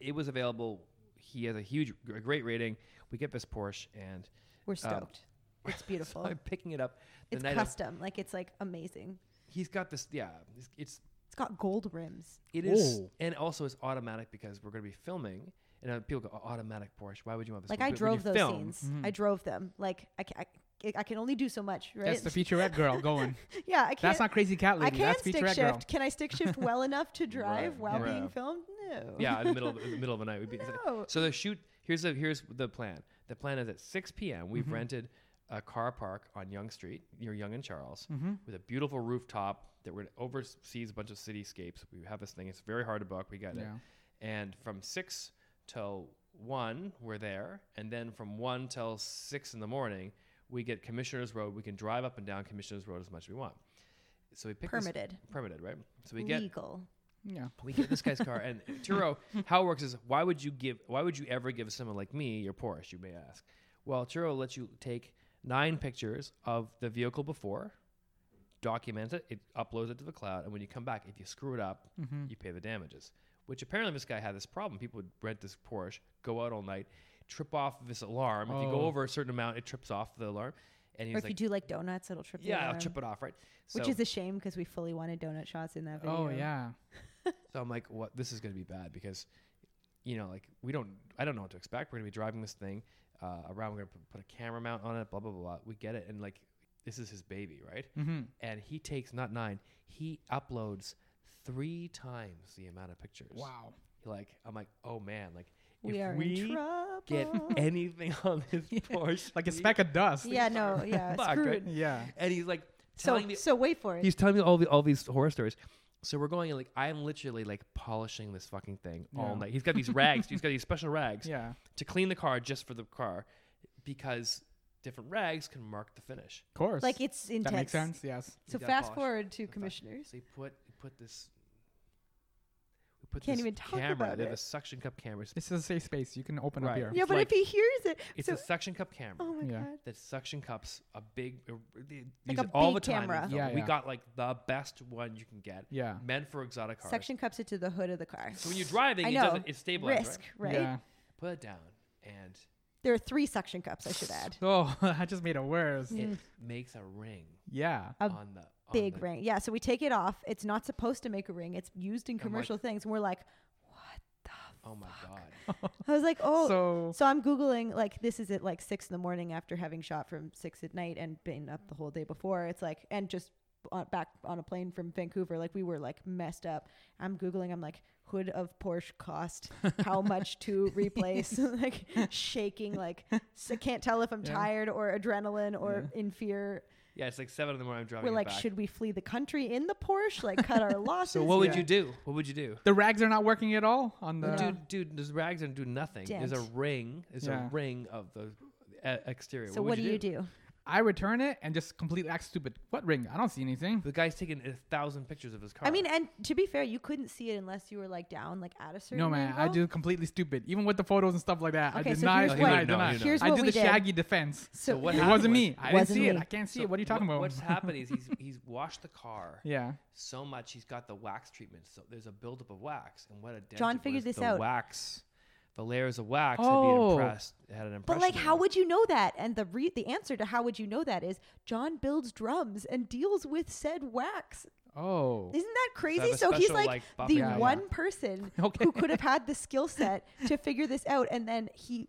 It was available. He has a huge, a great rating. We get this Porsche, and We're Um, stoked. it's *laughs* beautiful. I'm picking it up. The it's night of- custom. like it's like amazing. he's got this. Yeah, it's, it's It's got gold rims. it is, Oh. and also it's automatic because we're going to be filming. And uh, people go, "Oh, automatic Porsche. Why would you want this? Like I drove those film- scenes. Mm-hmm. I drove them. Like I, ca- I, I can only do so much, right? That's the *laughs* featurette girl going. yeah, I can't. That's not crazy cat lady. I can't stick shift. girl. Can I stick shift *laughs* well enough to drive Right, while yeah. being filmed? No. Yeah, in the middle of, in the *laughs* middle of the night. We'd be, No. So the shoot here's the here's the plan. The plan is at 6 p.m. We've Mm-hmm. rented a car park on Yonge Street near Yonge and Charles Mm-hmm. with a beautiful rooftop that we're oversees a bunch of cityscapes. We have this thing. It's very hard to book. We get it. And from six till one, we're there, and then from one till six in the morning, we get Commissioners Road. We can drive up and down Commissioners Road as much as we want. So we pick this- Permitted. permitted, right? So we get Legal. Yeah. we get this guy's car and *laughs* Turo, how it works is why would you give why would you ever give someone like me your Porsche, you may ask. Well, Turo lets you take nine pictures of the vehicle before, document it, it uploads it to the cloud, and when you come back, if you screw it up, mm-hmm. you pay the damages. Which apparently this guy had this problem. People would rent this Porsche, go out all night, trip off this alarm. If you go Oh. over a certain amount, it trips off the alarm. And he Or was if you do like donuts, it'll trip. the Yeah, I'll alarm. trip it off, right? Which is a shame because we fully wanted donut shots in that video. Oh yeah. *laughs* So I'm like, what? This is going to be bad because, you know, like we don't, I don't know what to expect. We're going to be driving this thing uh, around. We're going to put a camera mount on it. Blah blah blah. blah. We get it, and like, this is his baby, right? Mm-hmm. And he takes not nine. He uploads three times the amount of pictures. Wow. Like, I'm like, oh man, like We if are we in trouble. get anything on this *laughs* Porsche, Like a speck of dust. yeah, no, yeah, fucked, screwed. right? Yeah. And he's like So, me so wait for it. He's telling me all the all these horror stories. So we're going and like I'm literally like polishing this fucking thing all night. He's got these *laughs* rags. he's got these special rags Yeah. to clean the car just for the car, because different rags can mark the finish. Of course. like it's intense. that makes sense. Yes. So fast polish. forward to That's fine. commissioners. So he put he put this. We put Can't this even talk camera. about they have it. a suction cup camera. It's- This is a safe space. You can open up Right. here. Yeah, It's but like- if he hears it, It's so, a suction cup camera. oh my Yeah. god, that suction cups a big uh, they Like use a it all the big time. in camera. film. Yeah, we yeah. got like the best one you can get. Yeah. Meant for exotic cars. suction cups it to the hood of the car. So when you're driving, I it know. doesn't it stabilizes. Risk, Right? right? Yeah. Put it down, and There are three suction cups. I should add. *laughs* Oh, *laughs* I just made it worse. Mm. it makes a ring Yeah. A on the on Big the- ring. Yeah, so we take it off. It's not supposed to make a ring. It's used in I'm like- commercial things. And we're like, what the? Oh my god! *laughs* I was like, oh. so So I'm googling like this is at like six in the morning after having shot from six at night and been up the whole day before. It's like and just on, back on a plane from Vancouver, like we were like messed up. I'm googling. I'm like hood of Porsche cost how *laughs* much to replace? *laughs* like shaking, like so can't tell if I'm Yeah. tired or adrenaline or in fear. Yeah, it's like seven in the morning. I'm driving. We're it like, back. should we flee the country in the Porsche? Like cut our *laughs* losses? So what would Yeah. you do? What would you do? the rags are not working at all on the. Dude, dude, those rags don't do nothing. There's a Dent. ring. There's Yeah. a ring of the uh, exterior. So what, do you do? I return it and just completely act stupid. What ring? I don't see anything. The guy's taken a thousand pictures of his car. I mean, and to be fair, you couldn't see it unless you were like down, like at a certain. No man, I angle. do completely stupid. Even with the photos and stuff like that, Okay, I so deny, here's deny, what- deny. Here's I what did we the did. shaggy defense. So, what it wasn't me. I didn't Wasn't see it. I can't see So it. What are you talking what- about? What's happened is he's *laughs* he's washed the car yeah. so much he's got the wax treatment. So there's a buildup of wax, and what a dent John it figured this the out. Wax, the layers of wax Oh. been impressed. Had an But like, how it. would you know that? And the re- the answer to how would you know that is John builds drums and deals with said wax. Oh. Isn't that crazy? So he's like, like, the Yeah, yeah. one person *laughs* Okay. who could have had the skill set to figure this out, and then he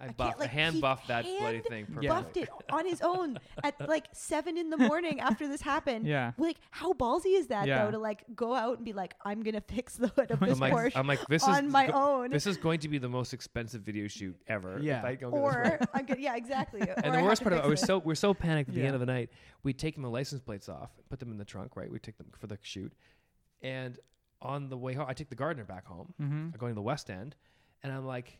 I, can't, buffed, like, hand he buffed that bloody thing perfectly. Buffed it *laughs* on his own at like seven in the morning after this happened. Yeah. Like, how ballsy is that Yeah. though to like go out and be like, I'm gonna fix the hood *laughs* of this I'm like, Porsche I'm like, this on is my go- own, This is going to be the most expensive video shoot ever. if Yeah. I don't get this right. *laughs* or I'm gonna, yeah, exactly. And or the worst part of it, fix I was so we're so panicked at the Yeah. end of the night. We take the license plates off, put them in the trunk, right? We take them for the shoot, and on the way home, I take the gardener back home. Mm-hmm. I'm going to the West End, and I'm like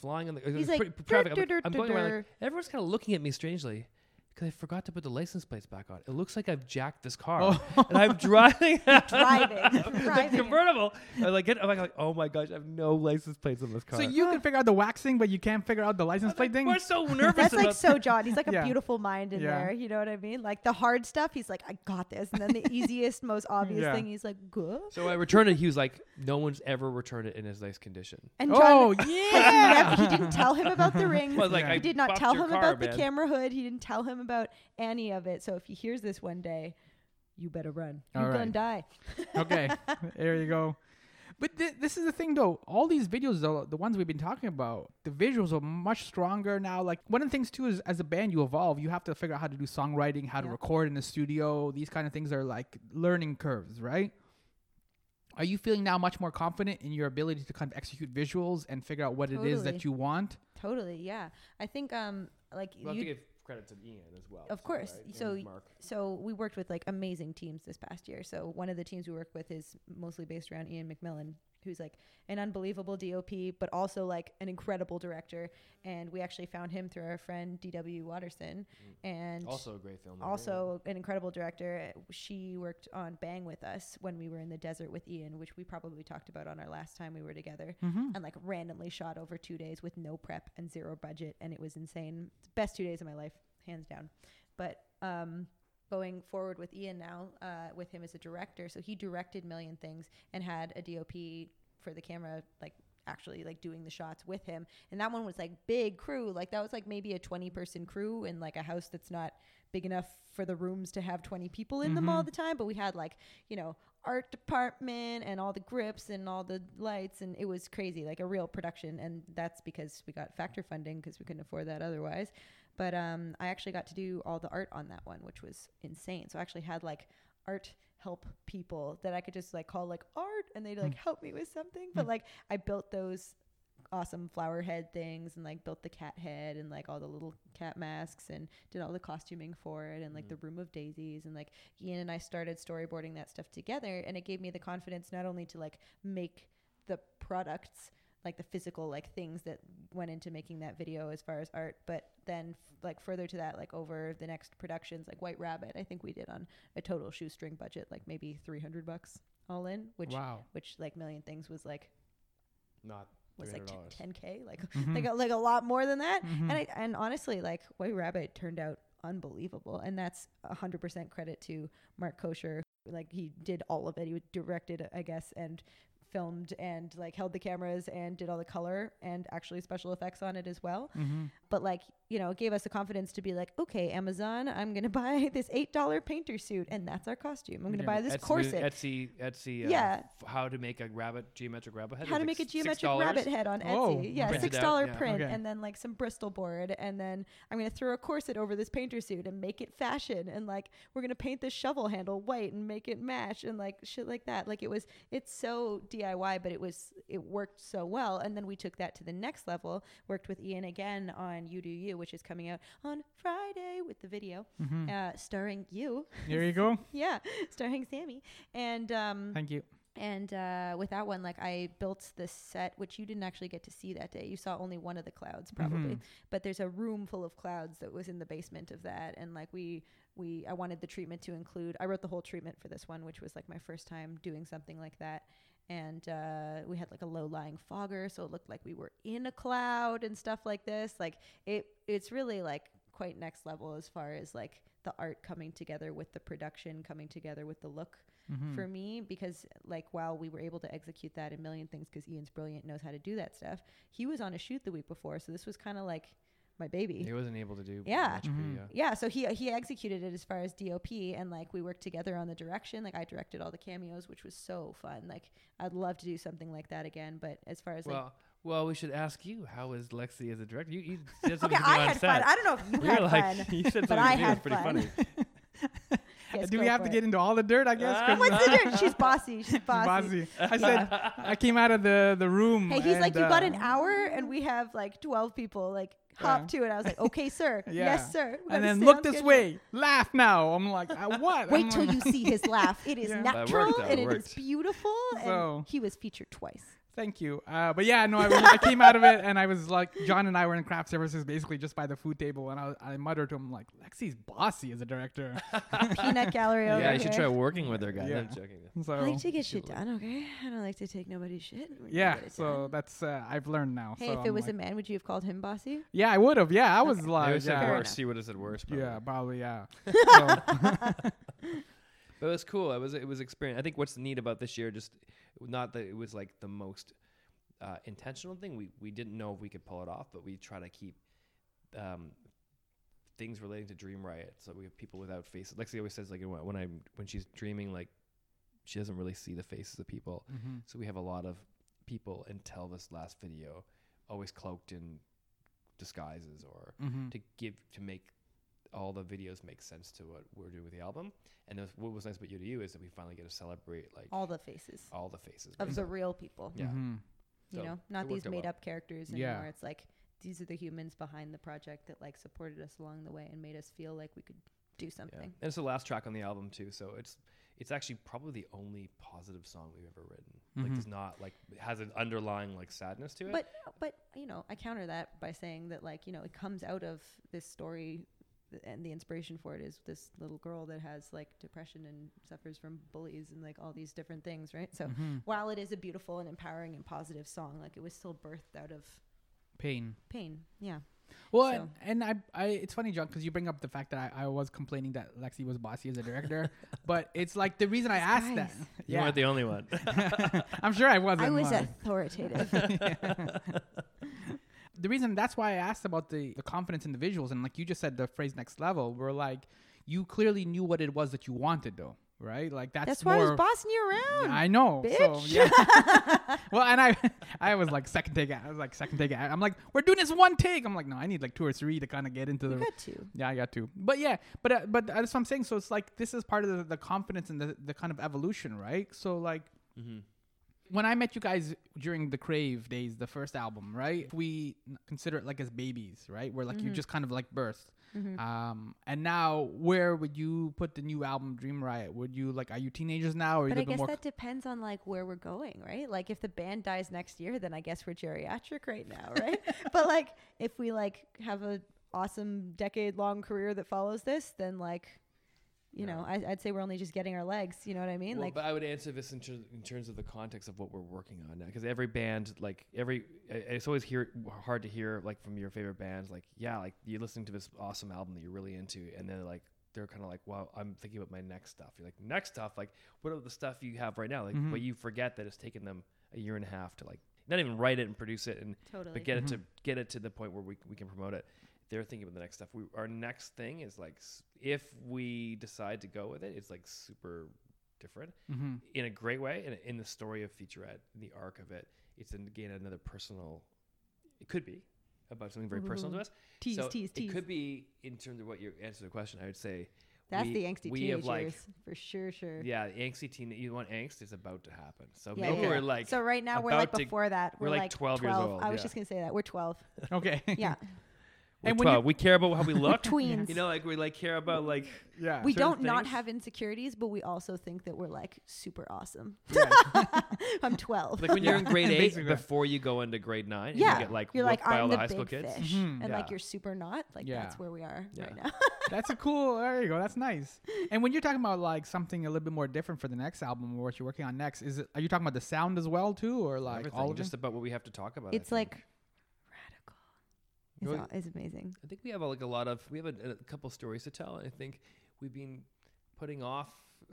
flying on the. Uh, He's like, pretty-. I'm, I'm going around. Like, everyone's kind of looking at me strangely because I forgot to put the license plates back on. It looks like I've jacked this car, oh. and I'm driving. *laughs* Driving, convertible. I like get. I'm like, oh my gosh, I have no license plates on this car. So you can figure out the waxing, but you can't figure out the license plate thing. We're so nervous. *laughs* That's like so John. He's like a beautiful mind in Yeah. there. You know what I mean? Like the hard stuff, he's like, I got this. And then the *laughs* easiest, most obvious Yeah. thing, he's like, good. So I returned it. He was like, "No one's ever returned it in as nice condition." And John, oh yeah. he didn't tell him about the rings. Well, like, Yeah. I he did not tell him car, about the camera hood. He didn't tell him about any of it. So if he hears this one day, you better run. You're All gonna die. *laughs* okay, there you go. But thi- this is the thing, though. All these videos, though, the ones we've been talking about, the visuals are much stronger now. Like one of the things too is, as a band, you evolve. You have to figure out how to do songwriting, how to record in the studio. These kind of things are like learning curves, right? Are you feeling now much more confident in your ability to kind of execute visuals and figure out what it is that you want? Totally. Yeah. I think um like We'll have you to give credit to Ian as well. Of too, course. right? So Mark. so we worked with like amazing teams this past year. So one of the teams we worked with is mostly based around Ian McMillan, who's like an unbelievable DOP, but also like an incredible director. And we actually found him through our friend DW Watterson, and also a great film. also an incredible director. She worked on Bang with us when we were in the desert with Ian, which we probably talked about on our last time we were together, Mm-hmm. and like randomly shot over two days with no prep and zero budget, and it was insane. Best two days of my life, hands down. But um, going forward with Ian now, uh, with him as a director, so he directed Million Things and had a DOP for the camera, like actually like doing the shots with him. And that one was like big crew. Like that was like maybe a 20 person crew in like a house that's not big enough for the rooms to have 20 people in them all the time. But we had like you know art department and all the grips and all the lights. And it was crazy like a real production. And that's because we got factor funding because we couldn't afford that otherwise but um i actually got to do all the art on that one which was insane. So i actually had like art help people that i could just like call like art and they'd like hmm. help me with something. Hmm. But like i built those awesome flower head things and like built the cat head and like all the little cat masks and did all the costuming for it and like the hmm. room of daisies. And like Ian and I started storyboarding that stuff together and it gave me the confidence not only to like make the products like the physical like things that went into making that video as far as art but then f- like further to that like over the next productions like White Rabbit I think we did on a total shoestring budget like maybe 300 bucks all in which Wow. which like million things was like not was like $300. 10k like *laughs* Mhm. like a, like a lot more than that Mhm. and I and honestly like White Rabbit turned out unbelievable and that's 100% credit to Mark Kosher like he did all of it he directed I guess and filmed and like held the cameras and did all the color and actually special effects on it as well Mm-hmm. But like you know it gave us the confidence to be like okay Amazon I'm gonna *laughs* buy this eight dollar painter suit and that's our costume I'm gonna Yeah. buy this Etsy, corset Etsy, Etsy. Uh, Yeah. f- how to make a rabbit, geometric rabbit head. how was to like make a s- geometric $6. rabbit head on Etsy. Oh, yeah, printed six out, dollar yeah. print, Okay. and then like some Bristol board, and then I'm gonna throw a corset over this painter suit and make it fashion, and like we're gonna paint this shovel handle white and make it match, and like shit like that. Like it was, it's so DIY, but it was it worked so well. And then we took that to the next level. Worked with Ian again on You Do You, which is coming out on Friday with the video, Mm-hmm. uh, starring you. There you go. *laughs* yeah, starring Sammy, and um, Thank you. And uh, with that one, like I built this set, which you didn't actually get to see that day. You saw only one of the clouds, probably. Mhm. But there's a room full of clouds that was in the basement of that, and like we we I wanted the treatment to include. I wrote the whole treatment for this one, which was like my first time doing something like that. And uh, we had like a low lying fogger, so it looked like we were in a cloud and stuff like this. Like it, it's really like quite next level as far as like the art coming together with the production coming together with the look Mhm. for me because like while we were able to execute that a million things because ian's brilliant knows how to do that stuff he was on a shoot the week before so this was kind of like my baby He wasn't able to do Yeah. much Mhm. video. yeah so he he executed it as far as dop and like we worked together on the direction like i directed all the cameos which was so fun like i'd love to do something like that again but as far as like Well, well, we should ask you. how is Lexi as a director? You, you *laughs* said something to me i had set. fun i don't know if you You're had like, fun *laughs* you said something but I was had pretty fun. funny. *laughs* Yes, Do we have to it. get into all the dirt? I guess. 'Cause what's the dirt she's bossy she's bossy Bossy. I said I came out of the the room. Hey, he's like, and, you got uh, an hour, and we have like twelve people. Like, hop Yeah. to it. I was like, *laughs* okay, sir. Yeah. Yes, sir. We And then look this schedule." way, laugh now. I'm like, uh, *laughs* what? Wait I'm till like- you see his laugh. It *laughs* is Yeah. Natural worked, and It it is worked. beautiful. So- and he was featured twice. Thank you. Uh, but yeah, no, I, was- I came out of it and I was like, John and I were in craft services basically just by the food table, and I, I muttered to him like, Lexi's bossy as a director. *laughs* Peanut gallery over yeah, you should here. try working with her, guys. Yeah. I'm joking. So I like to get shit done. Okay, I don't like to take nobody's shit. We yeah, get it so done. that's uh, I've learned now. Hey, so if I'm it was like, a man, would you have called him bossy? yeah, I would have. Yeah, I was Okay. Like, would have said yeah, Fair worse. enough. She would have said worse. Probably. yeah, probably *laughs* yeah. so, *laughs* But it was cool. It was it was experience. I think what's neat about this year, just not that it was like the most uh, intentional thing. We we didn't know if we could pull it off, but we try to keep um, things relating to Dream Riot. So we have people without faces. Lexi always says like when when I'm when she's dreaming, like she doesn't really see the faces of people. mhm. So we have a lot of people until this last video, always cloaked in disguises or Mhm. to give to make all the videos make sense to what we're doing with the album. And that's- what was nice about You Do You is that we finally get to celebrate like all, All the faces all the faces of the real people. Yeah. Mhm. You know, not these worked out made well. up characters Yeah. anymore. It's like these are the humans behind the project that like supported us along the way and made us feel like we could do Yeah. something. And it's the last track on the album too, so it's it's actually probably the only positive song we've ever written. Like Mhm. does not like it has an underlying like sadness to it. But but you know, I counter that by saying that like you know it comes out of this story, th- and the inspiration for it is this little girl that has like depression and suffers from bullies and like all these different things, right? So Mhm. while it is a beautiful and empowering and positive song, like it was still birthed out of pain. pain. Yeah. Well, So- and, and I, I, it's funny, John, because you bring up the fact that I, I was complaining that Lexi was bossy as a director, *laughs* but it's like the reason I asked that. Guys. you weren't the only one. *laughs* I'm sure I wasn't. I was like- authoritative. *laughs* the reason that's why I asked about the, the confidence in the visuals and like you just said the phrase next level we're like you clearly knew what it was that you wanted though right like that's, That's why I was bossing you around. I know so bitch. yeah *laughs* well and I *laughs* I was like second take I was like second take I'm like we're doing this one take I'm like no I need like two or three to kind of get into You the got to. yeah, I got two. But yeah, but uh, but that's what I'm saying. So it's like this is part of the, the confidence and the, the kind of evolution, right? So like mm-hmm. When I met you guys during the Crave days, the first album, right? We consider it like as babies, right? Where like you Mhm. just kind of like birthed. Mhm. Um, and now where would you put the new album Dream Riot? Would you like are you teenagers now or you But I guess that depends on like where we're going, right? Like if the band dies next year, then I guess we're geriatric right now, *laughs* right? but like if we like have a awesome decade long career that follows this, then like you know, I, I'd say we're only just getting our legs. You know what I mean? Well, like but I would answer this in, ter- in terms of the context of what we're working on now, because every band, like every, it's always hear hard to hear like from your favorite bands, like yeah, like you're listening to this awesome album that you're really into, and then like they're kind of like, well, I'm thinking about my next stuff. You're like next stuff, like what are the stuff you have right now? Like, Mhm. but you forget that it's taken them a year and a half to like not even write it and produce it and totally. but get it to Mhm. get it to the point where we, we can promote it. They're thinking about the next stuff. We, our next thing is like s- if we decide to go with it, it's like super different Mhm. in a great way. And in the story of featurette, the arc of it, it's again another personal. It could be about something very personal to us. tease, so tease, it could be in terms of what you answer the question. I would say That's we- the angsty we teenage have, like- for sure, sure. yeah, the angsty teen. You want angst is about to happen. So Yeah, maybe yeah. we're like so right now we're like about to- before that. we're We're, like like 12 years old, I was yeah. just gonna say that we're twelve. *laughs* Okay. Yeah. We're And when 12. we care about how we look. *laughs* Tweens. You know, like we like care about like Yeah. we don't not have insecurities, but we also think that we're like super awesome. Yeah. *laughs* I'm 12. like when you're in grade *laughs* eight Basically. before you go into grade nine. and yeah, you get like you're like by I'm all the the high big school kids. fish, Mhm. and like you're super not. Like Yeah. that's where we are Yeah. right now. That's a cool. There you go. That's nice. And when you're talking about like something a little bit more different for the next album or what you're working on next, is it? Are you talking about the sound as well too, or like Everything, all of just about what we have to talk about. It's like radical. It's, all, it's amazing. I think we have uh, like a lot of we have a, a couple stories to tell. I think we've been putting off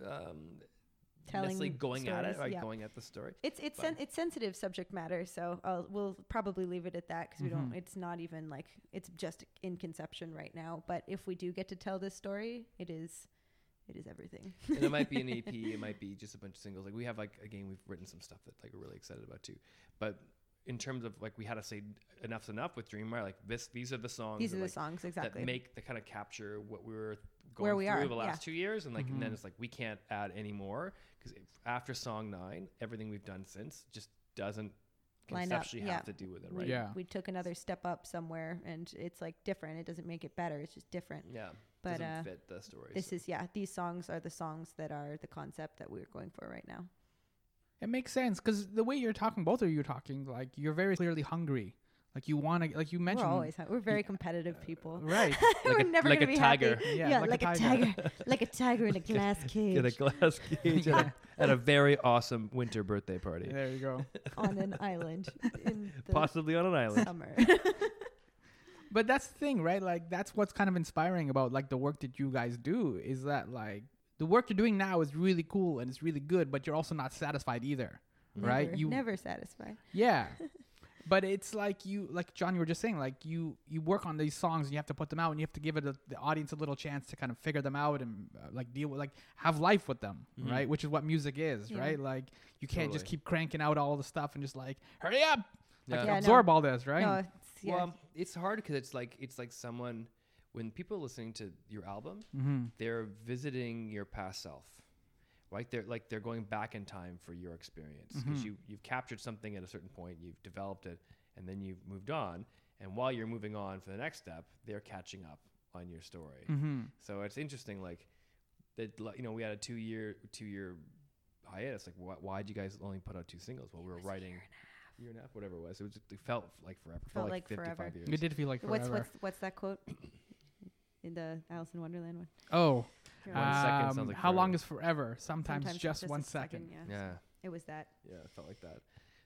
um, necessarily Telling going at it, stories, like yeah. going at the story. It's it's sen- it's sensitive subject matter, so I'll, we'll probably leave it at that because we don't. Mhm. It's not even like it's just in conception right now. But if we do get to tell this story, it is, it is everything. and it might be an *laughs* EP. It might be just a bunch of singles. Like we have like again, we've written some stuff that like we're really excited about too. But in terms of like we had to say enough's enough with Dream Riot. Like this, these are the songs. These that, are the like, songs exactly. that make that kind of capture what we were going Where we through are, the last two years, and like and Mhm. then it's like we can't add any more because after song nine, everything we've done since just doesn't Line up, conceptually yeah. have to do with it, we, right? Yeah. we took another step up somewhere, and it's like different. It doesn't make it better. It's just different. Yeah, But doesn't uh, fit the story. this so. is yeah. These songs are the songs that are the concept that we're going for right now. It makes sense because the way you're talking, both of you are talking, like you're very clearly hungry. Like you want to, like you mentioned, we're always we're very competitive people. Uh, right? *laughs* like we're a- never like gonna a be tiger. happy. Yeah, Yeah, like like, a a tiger. tiger, like a tiger in a *laughs* glass cage Get a glass cage at, a, *laughs* at a very awesome winter birthday party, There you go. on an island in the possibly on an island. summer. But that's the thing, right? Like that's what's kind of inspiring about like the work that you guys do is that like the work you're doing now is really cool and it's really good, but you're also not satisfied either, right? Never- You never satisfied. yeah. *laughs* But it's like you, like John, you were just saying, like you, you work on these songs and you have to put them out and you have to give it a, the audience a little chance to kind of figure them out and uh, like deal with, like have life with them, Mhm. right? Which is what music is, Yeah. right? Like you can't just keep cranking out all the stuff and just like hurry up, like Yeah. Yeah, no. absorb all this, right? No, it's, yeah. Well, it's hard because it's like it's like someone when people are listening to your album, mm-hmm. they're visiting your past self, right? They're like they're going back in time for your experience because Mhm. you you've captured something at a certain point, you've developed it, and then you've moved on. And while you're moving on for the next step, they're catching up on your story. Mm-hmm. So it's interesting, like that. You know, we had a two year two year hiatus. Like, why why'd you guys only put out two singles? Well, we were writing year and a half, whatever it was. It was it felt like forever. It Felt felt like like, 55 forever. years. It did feel like what's forever. what's what's that quote in the Alice in Wonderland one? oh, Do you One remember? second um, sounds like how long forever. is forever? Sometimes, Sometimes just, one a second. Yeah. Yeah. It was that. Yeah, it felt like that.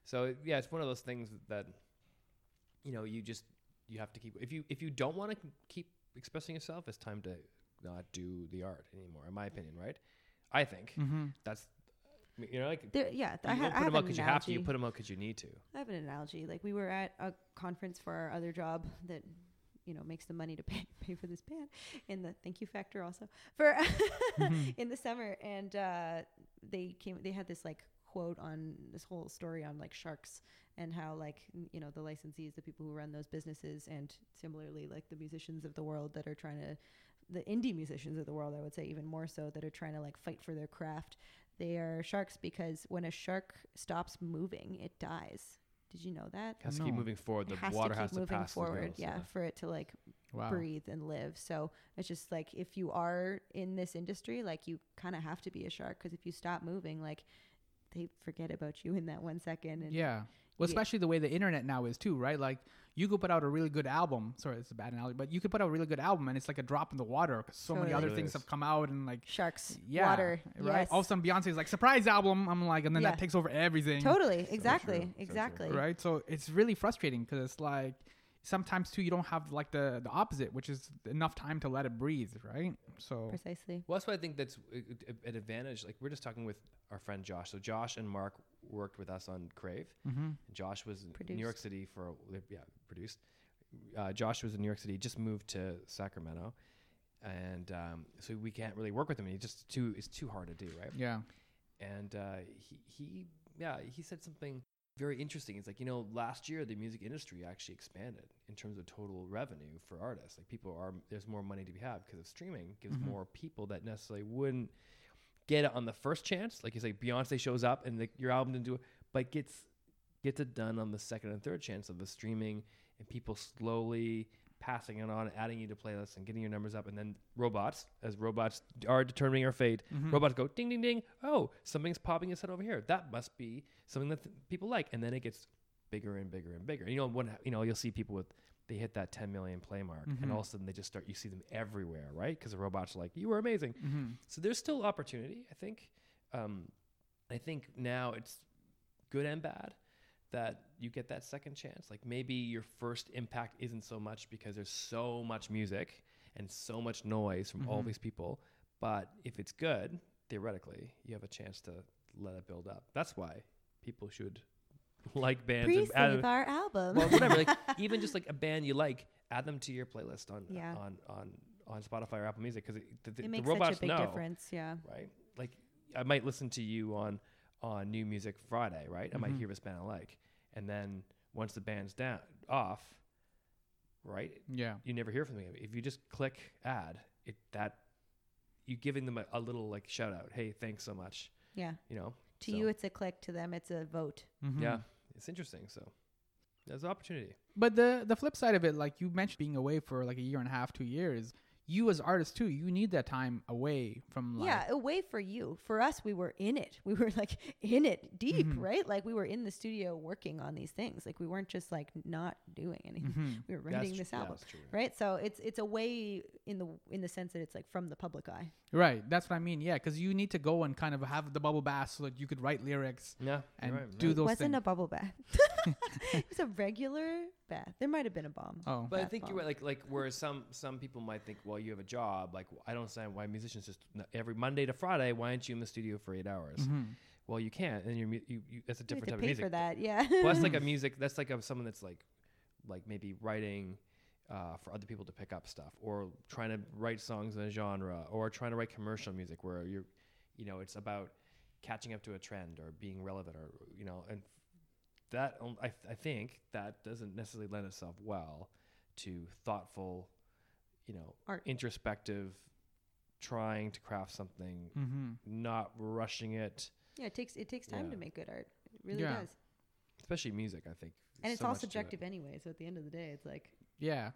So it- yeah, it's one of those things that you know you just you have to keep. If you if you don't want to keep expressing yourself, it's time to not do the art anymore. In my opinion, right? I think Mm-hmm. that's you know like There, yeah, you I, don't I put have them out an because you have to. You analogy. put them out because you need to. I have an analogy. Like we were at a conference for our other job that you know makes the money to *laughs* pay pay for this band, and the thank you factor also for *laughs* in the summer. And uh, they came. They had this like quote on this whole story on like sharks and how like n- you know the licensees, the people who run those businesses, and similarly like the musicians of the world that are trying to the indie musicians of the world, I would say even more so, that are trying to like fight for their craft. They are sharks because when a shark stops moving, it dies. Did you know that? Has to keep moving forward. The it has water to keep has to moving pass forward, the gills, yeah, for it to like Wow. breathe and live. So it's just like if you are in this industry, like you kind of have to be a shark because if you stop moving, like they forget about you in that one second. And Yeah. Well, Yeah. especially the way the internet now is too, right? Like you could put out a really good album. Sorry, it's a bad analogy, but you could put out a really good album, and it's like a drop in the water because so many other things have come out, and like sharks, yeah, water, right? yes. All of a sudden, Beyonce's like surprise album. I'm like, and then Yeah. that takes over everything, totally, exactly, true, so true. exactly. right? So it's really frustrating because it's like sometimes too you don't have like the the opposite, which is enough time to let it breathe, right? So Precisely. Well, that's why I think that's uh, uh, an advantage. Like we're just talking with our friend Josh. So Josh and Mark worked with us on Crave. mm-hmm. Josh was in New York City for yeah produced. Uh, Josh was in New York City. Just moved to Sacramento, and um, so we can't really work with him. He just too it's too hard to do, right? yeah, And uh, he he yeah he said something very interesting. It's like you know last year the music industry actually expanded in terms of total revenue for artists. Like people are there's more money to be had because of streaming gives Mhm. more people that necessarily wouldn't get it on the first chance. Like you say, Beyonce shows up and the, your album didn't do it, but gets gets it done on the second and third chance of the streaming and people slowly passing it on, adding you to playlists, and getting your numbers up. And then robots, as robots are determining our fate, Mm-hmm. robots go ding ding ding. Oh, something's popping its head over here. That must be something that th- people like. And then it gets bigger and bigger and bigger. You know when you know you'll see people with they hit that 10 million play mark, and all of a sudden they just start. You see them everywhere, right? Because the robots are like, "You were amazing." Mm-hmm. So there's still opportunity, I think. Um, I think now it's good and bad that you get that second chance. Like maybe your first impact isn't so much because there's so much music and so much noise from all Mhm. these people. But if it's good, theoretically, you have a chance to let it build up. That's why people should *laughs* like bands and add Pre-save our album. well, whatever. Like *laughs* even just like a band you like, add them to your playlist on Yeah. on on on Spotify or Apple Music because the, the, it the makes robots such a big know difference. Yeah. right? Like I might listen to you on on New Music Friday, right? I might Mhm. hear this band I like, and then once the band's down off, right? Yeah. You never hear from them. If you just click add, it that you giving them a, a little like shout out. Hey, thanks so much. Yeah. You know. To So, you, it's a click. To them, it's a vote. Mhm. yeah, it's interesting. So there's an opportunity. But the the flip side of it, like you mentioned, being away for like a year and a half, two years. You as artists too, you need that time away from like yeah, away for you. For us, we were in it. We were like *laughs* in it deep, Mhm. right? Like we were in the studio working on these things. Like we weren't just like not doing anything. Mhm. *laughs* We were writing tr- this yeah, album, that's true. right? So it's it's away in the in the sense that it's like from the public eye. Right, that's what I mean. Yeah, because you need to go and kind of have the bubble bath so that you could write lyrics Yeah, and right, do right. those It wasn't things. a bubble bath. *laughs* it was a regular bath. There might have been a bomb. oh, But I bath think you're right. Like, like whereas some some people might think, well, you have a job. Like, I don't understand why musicians just every Monday to Friday. Why aren't you in the studio for eight hours? Mhm. Well, you can't, and you're mu- you, you that's a You have different to type of pay music. for that. Yeah. well, that's like a *laughs* music. That's like a, someone that's like, like maybe writing uh, for other people to pick up stuff, or trying to write songs in a genre, or trying to write commercial music where you're, you know, it's about catching up to a trend or being relevant, or you know, and that um, I, I think that doesn't necessarily lend itself well to thoughtful, you know, Art. introspective, trying to craft something, Mhm. not rushing it, yeah, it takes it takes time Yeah. to make good art. It really Yeah. does. especially music. I think, And There's it's so all much to it. subjective anyway. So at the end of the day, it's like Yeah.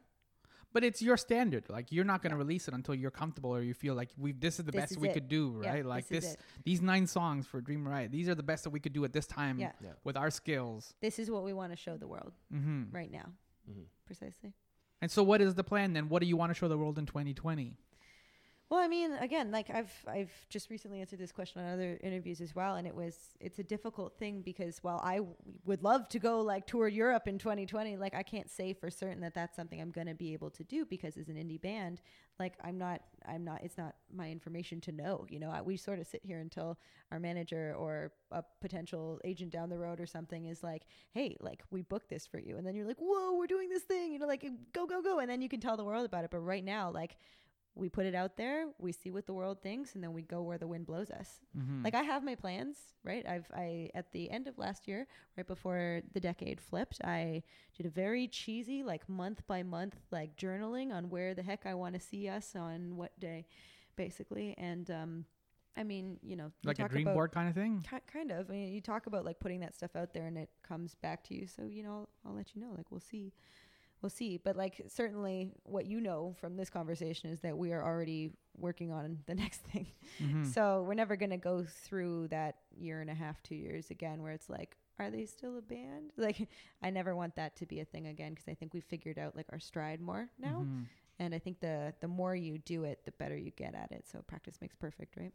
But it's your standard. Like you're not gonna release it until you're comfortable or you feel like we this is the This best is we it. could do, Yeah, right? like this this, these nine songs for Dream Riot. These are the best that we could do at this time Yeah. Yeah. with our skills. this is what we want to show the world hmm right now. Mhm. Precisely. And so, what is the plan then? What do you want to show the world in 2020? Well, I mean, again, like I've I've just recently answered this question on other interviews as well, and it was it's a difficult thing because while I w- would love to go like tour Europe in 2020, like I can't say for certain that that's something I'm going to be able to do because as an indie band, like I'm not I'm not it's not my information to know. You know, I, we sort of sit here until our manager or a potential agent down the road or something is like, hey, like we booked this for you, and then you're like, whoa, we're doing this thing, you know, like go go go, and then you can tell the world about it. But right now, like we put it out there, we see what the world thinks, and then we go where the wind blows us. Mm-hmm. Like I have my plans, right? I've I at the end of last year, right before the decade flipped, I did a very cheesy like month by month like journaling on where the heck I want to see us on what day, basically. And um, I mean, you know, you like a dream about- board kind of thing. Kind of. I mean, you talk about like putting that stuff out there and it comes back to you. So, you know, I'll, I'll let you know. Like, we'll see. We'll see. But, like, certainly what you know from this conversation is that we are already working on the *laughs* next thing. Mhm. So, we're never going to go through that year and a half, two years again where it's like, are they still a band? *laughs* Like, I never want that to be a thing again because I think we figured out like our stride more now. Mhm. And I think the the more you do it, the better you get at it. So, practice makes perfect, right?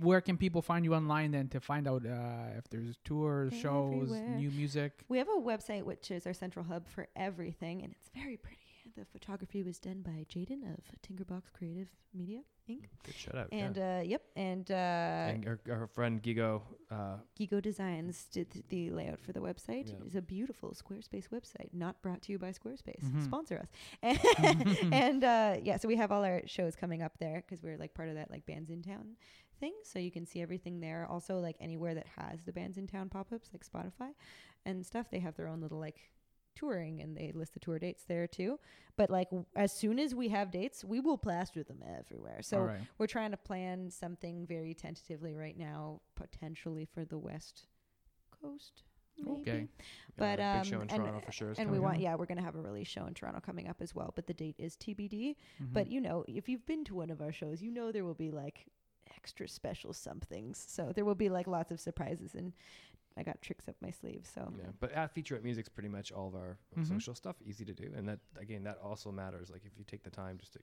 Where can people find you online then to find out uh, if there's tours, shows, Everywhere. new music? We have a website which is our central hub for everything, and it's very pretty. The photography was done by Jaden of Tinkerbox Creative Media Inc. Good shout out. And yeah. uh, yep, and uh, and our, our friend Gigo, uh, Gigo Designs did th- the layout for the website. Yeah. It's a beautiful Squarespace website, not brought to you by Squarespace. Mhm. Sponsor us. *laughs* *laughs* and uh, yeah, so we have all our shows coming up there because we're like part of that like Bandsintown thing. So you can see everything there. Also, like anywhere that has the Bandsintown pop ups, like Spotify and stuff, they have their own little like touring and they list the tour dates there too. But like w- as soon as we have dates, we will plaster them everywhere. So right. we're trying to plan something very tentatively right now, potentially for the West Coast, maybe. Okay. But um, and, sure. and we want up. yeah, we're gonna have a release show in Toronto coming up as well. But the date is TBD. Mhm. But you know, if you've been to one of our shows, you know there will be like extra special somethings. So there will be like lots of surprises, and I got tricks up my sleeve. So Yeah, but at featurette music's pretty much all of our Mhm. social stuff, easy to do, and that again, that also matters. Like if you take the time just to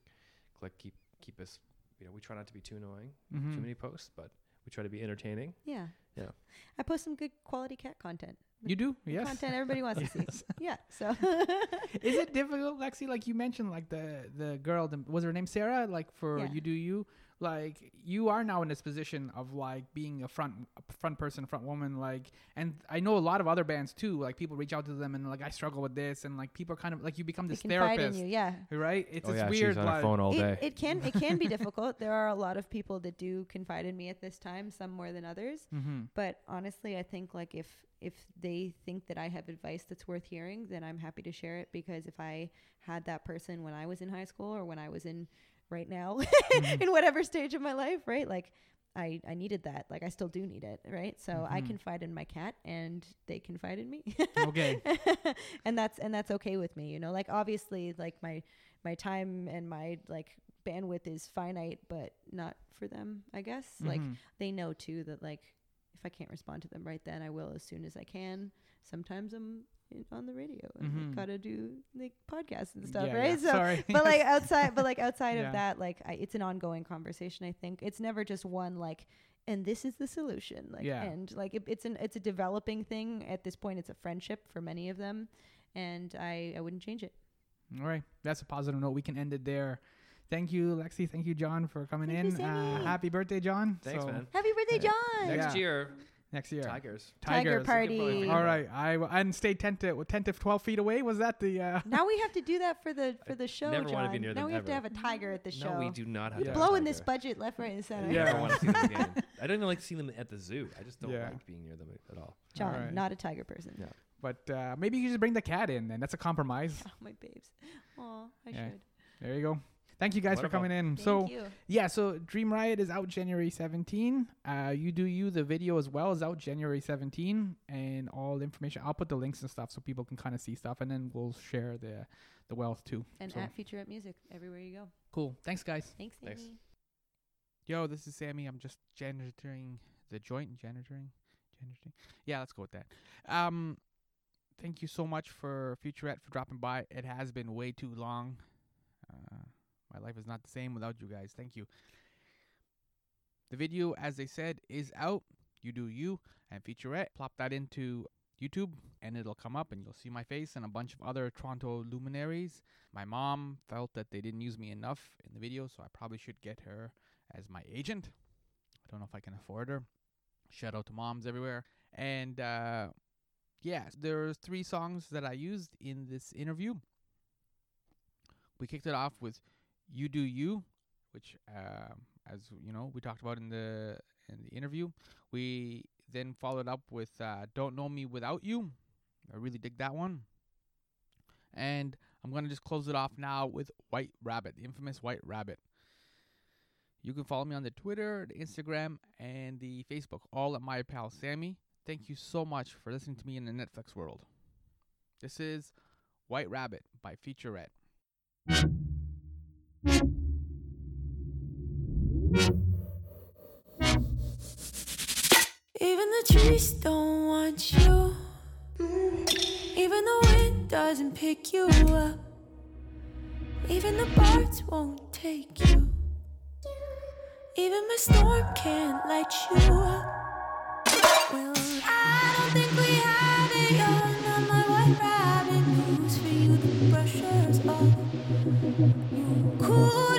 click, keep keep us, you know, we try not to be too annoying, Mhm. too many posts, but we try to be entertaining. yeah, Yeah. I post some good quality cat content. You do? The Yes. content everybody wants to see. *laughs* Yeah. So *laughs* Is it difficult, Lexi? Like you mentioned, like the the girl, the, was her name Sarah? Like for Yeah. you do you, like you are now in this position of like being a front a front person, front woman. Like, and I know a lot of other bands too. Like people reach out to them and like I struggle with this, and like people are kind of like you become they this confide in therapist, you. Yeah. right? It's oh it's yeah, weird. she's on like, phone all it, day. it can it can be *laughs* difficult. There are a lot of people that do confide in me at this time, some more than others. Mm-hmm. But honestly, I think like if if they think that I have advice that's worth hearing, then I'm happy to share it because if I had that person when I was in high school or when I was in right now *laughs* Mm-hmm. in whatever stage of my life, right? Like I I needed that. Like I still do need it, right? So I Mhm. confide in my cat and they confide in me. Okay. *laughs* and that's and that's okay with me, you know? Like obviously like my my time and my like bandwidth is finite, but not for them, I guess. Like Mhm. they know too that like if I can't respond to them right then, I will as soon as I can. Sometimes I'm in, on the radio and Mhm. I gotta do like podcasts and stuff, Yeah, right? yeah. So, Sorry. *laughs* but like *laughs* outside, but like outside Yeah. of that, like I, it's an ongoing conversation. I think it's never just one like, and this is the solution. Like, Yeah. and like it, it's an it's a developing thing. At this point, it's a friendship for many of them, and I I wouldn't change it. All right, that's a positive note. We can end it there. Thank you, Lexi. Thank you, John, for coming Thank you, in. uh, happy birthday, John. Thanks, So, man. Happy birthday, John! Next Yeah. year, Next year, Tigers. Tiger Tigers. party. All right, I will, and stay 10 to 10 to 12 feet away. Was that the? Uh, Now we have to do that for the *laughs* for the show, never John. wanna be near now them we have to have a tiger at the show. No, we do not have You're to have a blowing this budget left, right, and center. Yeah. I Yeah. never want to see them again. I don't even like seeing them at the zoo. I just don't Yeah. like being near them at all. John, All right. not a tiger person. No. but uh, maybe you can just bring the cat in. Then that's a compromise. *laughs* Oh, my babes. Oh, I Yeah. should. There you go. Thank you guys for coming in. Thank so you. yeah, so Dream Riot is out January 17. Uh, you do you the video as well is out January 17, and all the information. I'll put the links and stuff so people can kind of see stuff, and then we'll share the the wealth too. And So, at Featurette Music everywhere you go. cool. Thanks, guys. Thanks, Thanks. Yo, this is Sammy. I'm just janitoring the joint. Janitoring, janitoring. Yeah, let's go with that. Um, thank you so much for Featurette for dropping by. It has been way too long. Uh, my life is not the same without you guys. Thank you. The video, as they said, is out. You do you and Featurette. Plop that into YouTube and it'll come up and you'll see my face and a bunch of other Toronto luminaries. My mom felt that they didn't use me enough in the video, so I probably should get her as my agent. I don't know if I can afford her. Shout out to moms everywhere. And uh, yeah, there's three songs that I used in this interview. We kicked it off with "You Do You," which, uh, as you know, we talked about in the in the interview. We then followed up with uh, "Don't Know Me Without You." I really dig that one. And I'm gonna just close it off now with "White Rabbit," the infamous "White Rabbit." You can follow me on the Twitter, the Instagram, and the Facebook, all at my pal Sammy. Thank you so much for listening to me in the Netflix world. This is White Rabbit by Featurette. Wind doesn't pick you up. Even the birds won't take you. Even my storm can't light you up. Well, I don't think we have it. You're not my white rabbit. News for you, the brushes off. You couldn't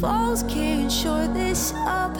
falls can't shore this up.